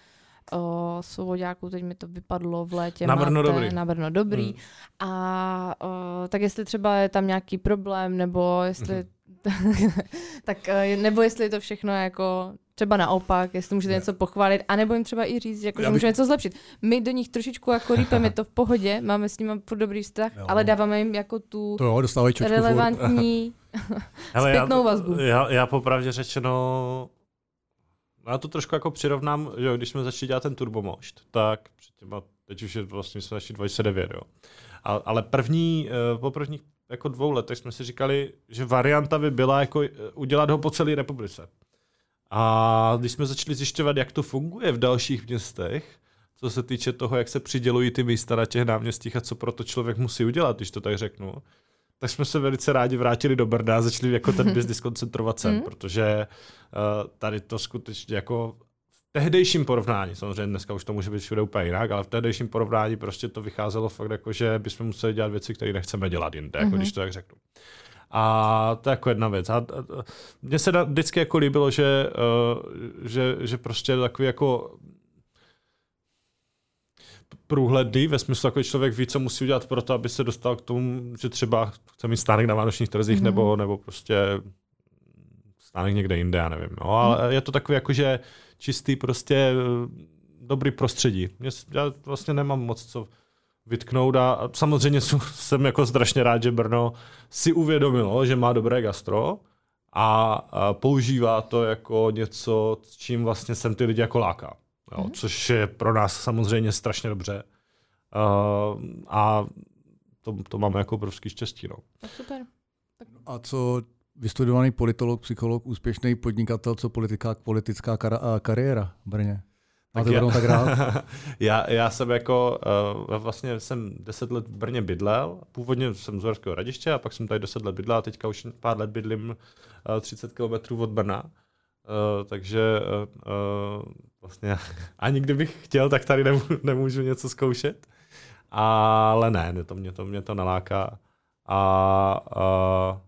o, Svobodáku, teď mi to vypadlo v létě. Na Brno máte, dobrý. Na Brno dobrý. Hmm. A o, tak jestli třeba je tam nějaký problém, nebo jestli Mhm. tak eh, nebo jestli je to všechno jako třeba naopak, jestli můžete něco pochválit, anebo jim třeba i říct, jako, Já že bych- můžeme něco zlepšit. My do nich trošičku jako lípeme, je to v pohodě, máme s nimi furt dobrý vztah, Jo. ale dáváme jim jako tu To jo, relevantní Hele, zpětnou vazbu. Já, já popravdě řečeno, já to trošku jako přirovnám, že jo, když jsme začali dělat ten turbomošt, tak před těma, teď už je vlastně jsme začali 29, jo. A, ale první, eh, po prvních jako dvou letech jsme si říkali, že varianta by byla jako eh, udělat ho po celé republice. A když jsme začali zjišťovat, jak to funguje v dalších městech, co se týče toho, jak se přidělují ty místa na těch náměstích a co pro to člověk musí udělat, když to tak řeknu, tak jsme se velice rádi vrátili do Brna a začali jako ten biznis koncentrovat sem, Mm. protože uh, tady to skutečně jako v tehdejším porovnání, samozřejmě dneska už to může být všude úplně jinak, ale v tehdejším porovnání prostě to vycházelo fakt jako, že bychom museli dělat věci, které nechceme dělat jinde, jako Mhm. když to tak řeknu. A to je jako jedna věc. A, a, mně se na, vždycky jako líbilo, že, uh, že, že prostě takový jako průhledný, ve smyslu, jako člověk ví, co musí udělat pro to, aby se dostal k tomu, že třeba chce mít stánek na vánočních trzích, Mhm. mm-hmm. nebo, nebo prostě stánek někde jinde, já nevím. No, ale mm. je to takový jako, že čistý prostě eh, dobrý prostředí. Já vlastně nemám moc co vytknout a a samozřejmě jsem jako strašně rád, že Brno si uvědomilo, že má dobré gastro a, používá to jako něco, s čím vlastně sem ty lidi jako láká. Jo, Mhm. Což je pro nás samozřejmě strašně dobře. Uh, a to, to máme jako obrovský štěstí. No. Tak super. A co vystudovaný politolog, psycholog, úspěšný podnikatel, co politika, politická kar- a kariéra v Brně? Máte Brno tak rád? já, já jsem jako, uh, vlastně jsem deset let v Brně bydlel, původně jsem z Horského radiště a pak jsem tady deset let bydlel a teďka už pár let bydlím uh, 30 km od Brna. Uh, takže uh, vlastně ani kdybych chtěl, tak tady nemů, nemůžu něco zkoušet. Ale ne, ne to mě to, mě to naláká. A uh,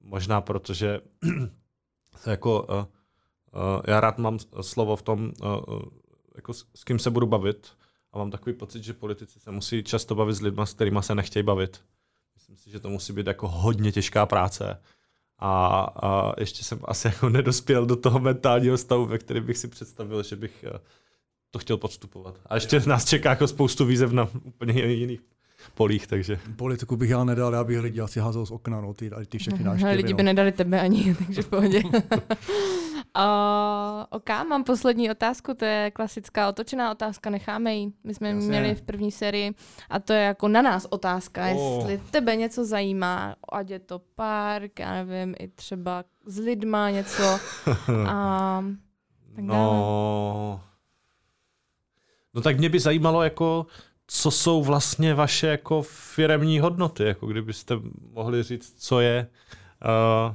možná protože se jako uh, uh, já rád mám slovo v tom, uh, jako s, s kým se budu bavit a mám takový pocit, že politici se musí často bavit s lidmi, s kterými se nechtějí bavit. Myslím si, že to musí být jako hodně těžká práce A, a ještě jsem asi jako nedospěl do toho mentálního stavu, ve kterém bych si představil, že bych eh, to chtěl podstupovat. A ještě nás čeká jako spoustu výzev na úplně jiných polích, takže... Politiku bych já nedal, já bych lidi asi házel z okna, no, ty, ty všechny návštěvy. Lidi no. by nedali tebe ani, takže v pohodě. Uh, OK, mám poslední otázku, to je klasická otočená otázka, necháme ji. My jsme Jasně. měli v první sérii a to je jako na nás otázka, Oh. jestli tebe něco zajímá, ať je to park, já nevím, i třeba s lidma něco a tak dále. No, no tak mě by zajímalo, jako, co jsou vlastně vaše jako firemní hodnoty, jako kdybyste mohli říct, co je uh,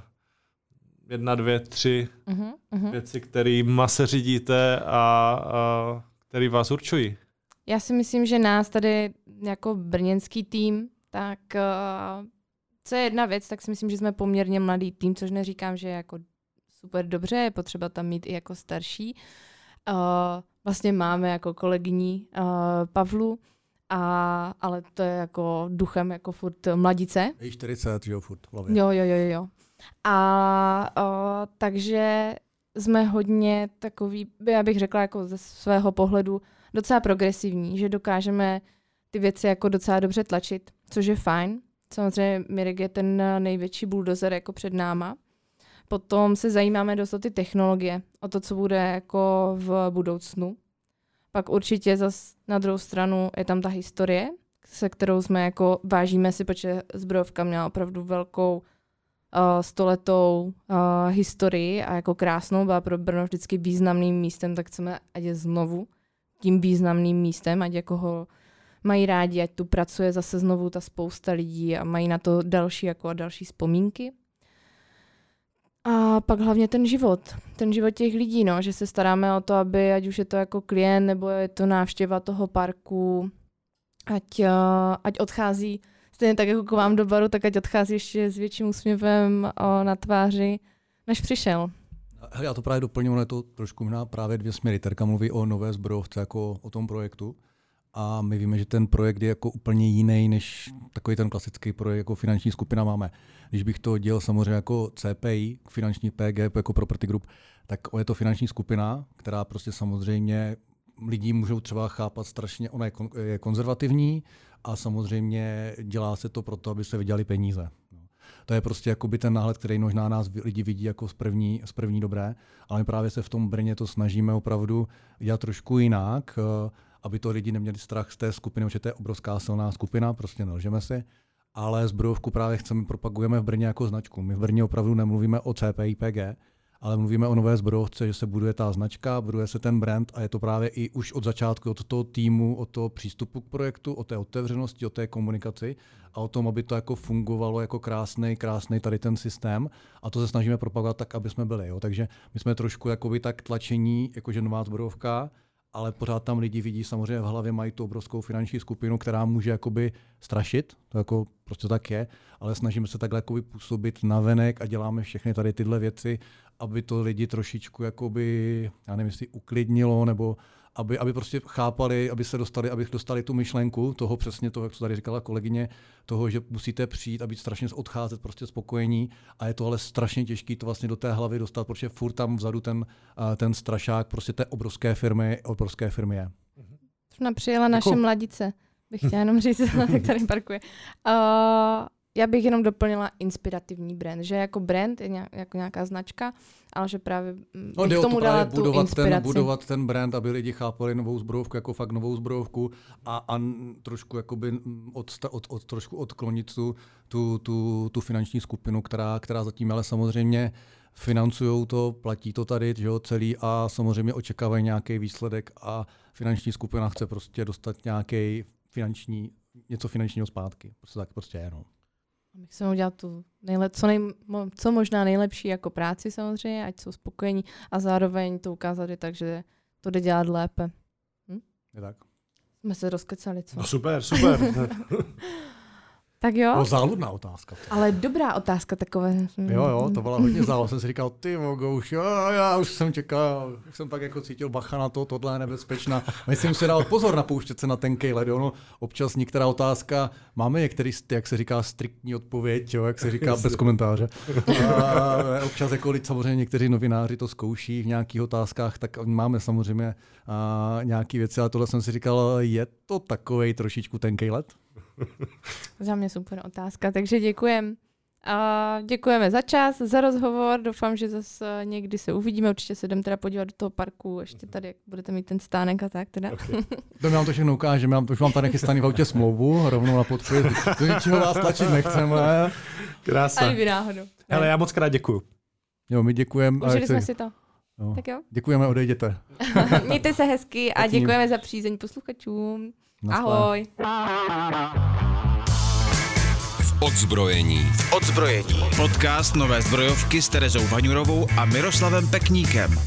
jedna, dvě, tři Uh-huh, uh-huh. věci, kterými se řídíte a, a který vás určují. Já si myslím, že nás tady jako brněnský tým, tak uh, co je jedna věc, tak si myslím, že jsme poměrně mladý tým, což neříkám, že je jako super dobře, je potřeba tam mít i jako starší. Uh, vlastně máme jako kolegyní uh, Pavlu, a, ale to je jako duchem jako furt mladice. Je jí 40, že jo, furt v hlavě. Jo, jo, jo, jo. A o, takže jsme hodně takový, já bych řekla jako ze svého pohledu, docela progresivní, že dokážeme ty věci jako docela dobře tlačit, což je fajn. Samozřejmě Mirek je ten největší bulldozer jako před náma. Potom se zajímáme dost o ty technologie, o to, co bude jako v budoucnu. Pak určitě zas na druhou stranu je tam ta historie, se kterou jsme jako vážíme si, protože zbrojovka měla opravdu velkou stoletou uh, historii a jako krásnou, byla pro Brno vždycky významným místem, tak chceme, ať je znovu tím významným místem, ať jako ho mají rádi, ať tu pracuje zase znovu ta spousta lidí a mají na to další jako a další vzpomínky. A pak hlavně ten život, ten život těch lidí, no, že se staráme o to, aby ať už je to jako klient nebo je to návštěva toho parku, ať, uh, ať odchází stejně tak jako k vám do baru, tak ať odchází ještě s větším úsměvem uh, na tváři, než přišel. Hele, já to právě doplním, ono je to trošku možná právě dvě směry. Terka mluví o nové zbrojovce jako o tom projektu. A my víme, že ten projekt je jako úplně jiný, než takový ten klasický projekt, jako finanční skupina máme. Když bych to dělal samozřejmě jako CPI, finanční PG, jako Property Group, tak je to finanční skupina, která prostě samozřejmě lidi můžou třeba chápat strašně, ona je, kon, je konzervativní a samozřejmě dělá se to proto, aby se vydělali peníze. No. To je prostě jakoby ten náhled, který možná nás lidi vidí jako z první, z první dobré, ale my právě se v tom Brně to snažíme opravdu dělat trošku jinak, eh, aby to lidi neměli strach z té skupiny, protože to je obrovská silná skupina, prostě nelžeme si. Ale zbrojovku právě chceme, propagujeme v Brně jako značku. My v Brně opravdu nemluvíme o CPIPG, ale mluvíme o nové zbrojovce, že se buduje ta značka, buduje se ten brand a je to právě i už od začátku, od toho týmu, od toho přístupu k projektu, o té otevřenosti, o té komunikaci a o tom, aby to jako fungovalo jako krásný, krásný tady ten systém a to se snažíme propagovat tak, aby jsme byli. Jo. Takže my jsme trošku jakoby tak tlačení, jakože nová zbrojovka, ale pořád tam lidi vidí, samozřejmě v hlavě mají tu obrovskou finanční skupinu, která může jakoby strašit, to jako prostě tak je, ale snažíme se takhle jakoby působit na venek a děláme všechny tady tyhle věci, aby to lidi trošičku jakoby, já nevím, jestli uklidnilo, nebo aby, aby prostě chápali, aby se dostali, aby dostali tu myšlenku toho přesně toho, jak to tady říkala kolegyně, toho, že musíte přijít a být strašně odcházet prostě spokojení a je to ale strašně těžké to vlastně do té hlavy dostat, protože furt tam vzadu ten, ten strašák prostě té obrovské firmy, obrovské firmy je. Přijela naše Jako- mladice, bych chtěla jenom říct, jak tady parkuje. Uh, já bych jenom doplnila inspirativní brand, že jako brand je nějak, jako nějaká značka, ale že právě mm, No, bych o to tomu dala tu budovat inspiraci. ten, budovat ten brand, aby lidi chápali novou zbrojovku jako fakt novou zbrojovku a, a trošku jakoby od, od, od, trošku odklonit tu, tu, tu, tu finanční skupinu, která, která zatím ale samozřejmě financují to, platí to tady že jo, celý a samozřejmě očekávají nějaký výsledek a finanční skupina chce prostě dostat nějaký finanční, něco finančního zpátky. Prostě tak prostě je. My chceme udělat tu nejlep, co, nej, co možná nejlepší jako práci samozřejmě, ať jsou spokojení a zároveň to ukázat i tak, že to jde dělat lépe. Je tak. Jsme se rozkecali, co? No super, super. Tak jo. Bylo záludná otázka. Ale dobrá otázka takové. Jo, jo, to byla hodně zálo. Jsem si říkal, ty vogo, už jo, já už jsem čekal, už jsem pak jako cítil bacha na to, tohle je nebezpečná. Myslím si dát pozor na pouštět se na tenkej led. Ono, občas některá otázka, máme některý, jak se říká, striktní odpověď, jo, jak se říká bez komentáře. A občas jako lid, samozřejmě někteří novináři to zkouší v nějakých otázkách, tak máme samozřejmě a, nějaký věci, ale tohle jsem si říkal, je to takovej trošičku tenkej let? Za mě super otázka, takže děkujem. A děkujeme za čas, za rozhovor. Doufám, že zase někdy se uvidíme. Určitě se jdem teda podívat do toho parku, ještě tady, jak budete mít ten stánek a tak teda. Okay. To vám to všechno ukážeme, já už mám tady chystaný v autě smlouvu, rovnou na podpis. Do ničeho vás tlačit nechceme. Krásně. Ale náhodou. Hele, já moc krát děkuju. Jo, my děkujeme. Užili jsme si to. Jo. Tak jo. Děkujeme, odejděte. Mějte se hezky a děkujeme za přízeň posluchačům. Ahoj. V odzbrojení. V odzbrojení. Podcast Nové zbrojovky s Terezou Vaňurovou a Miroslavem Pekníkem.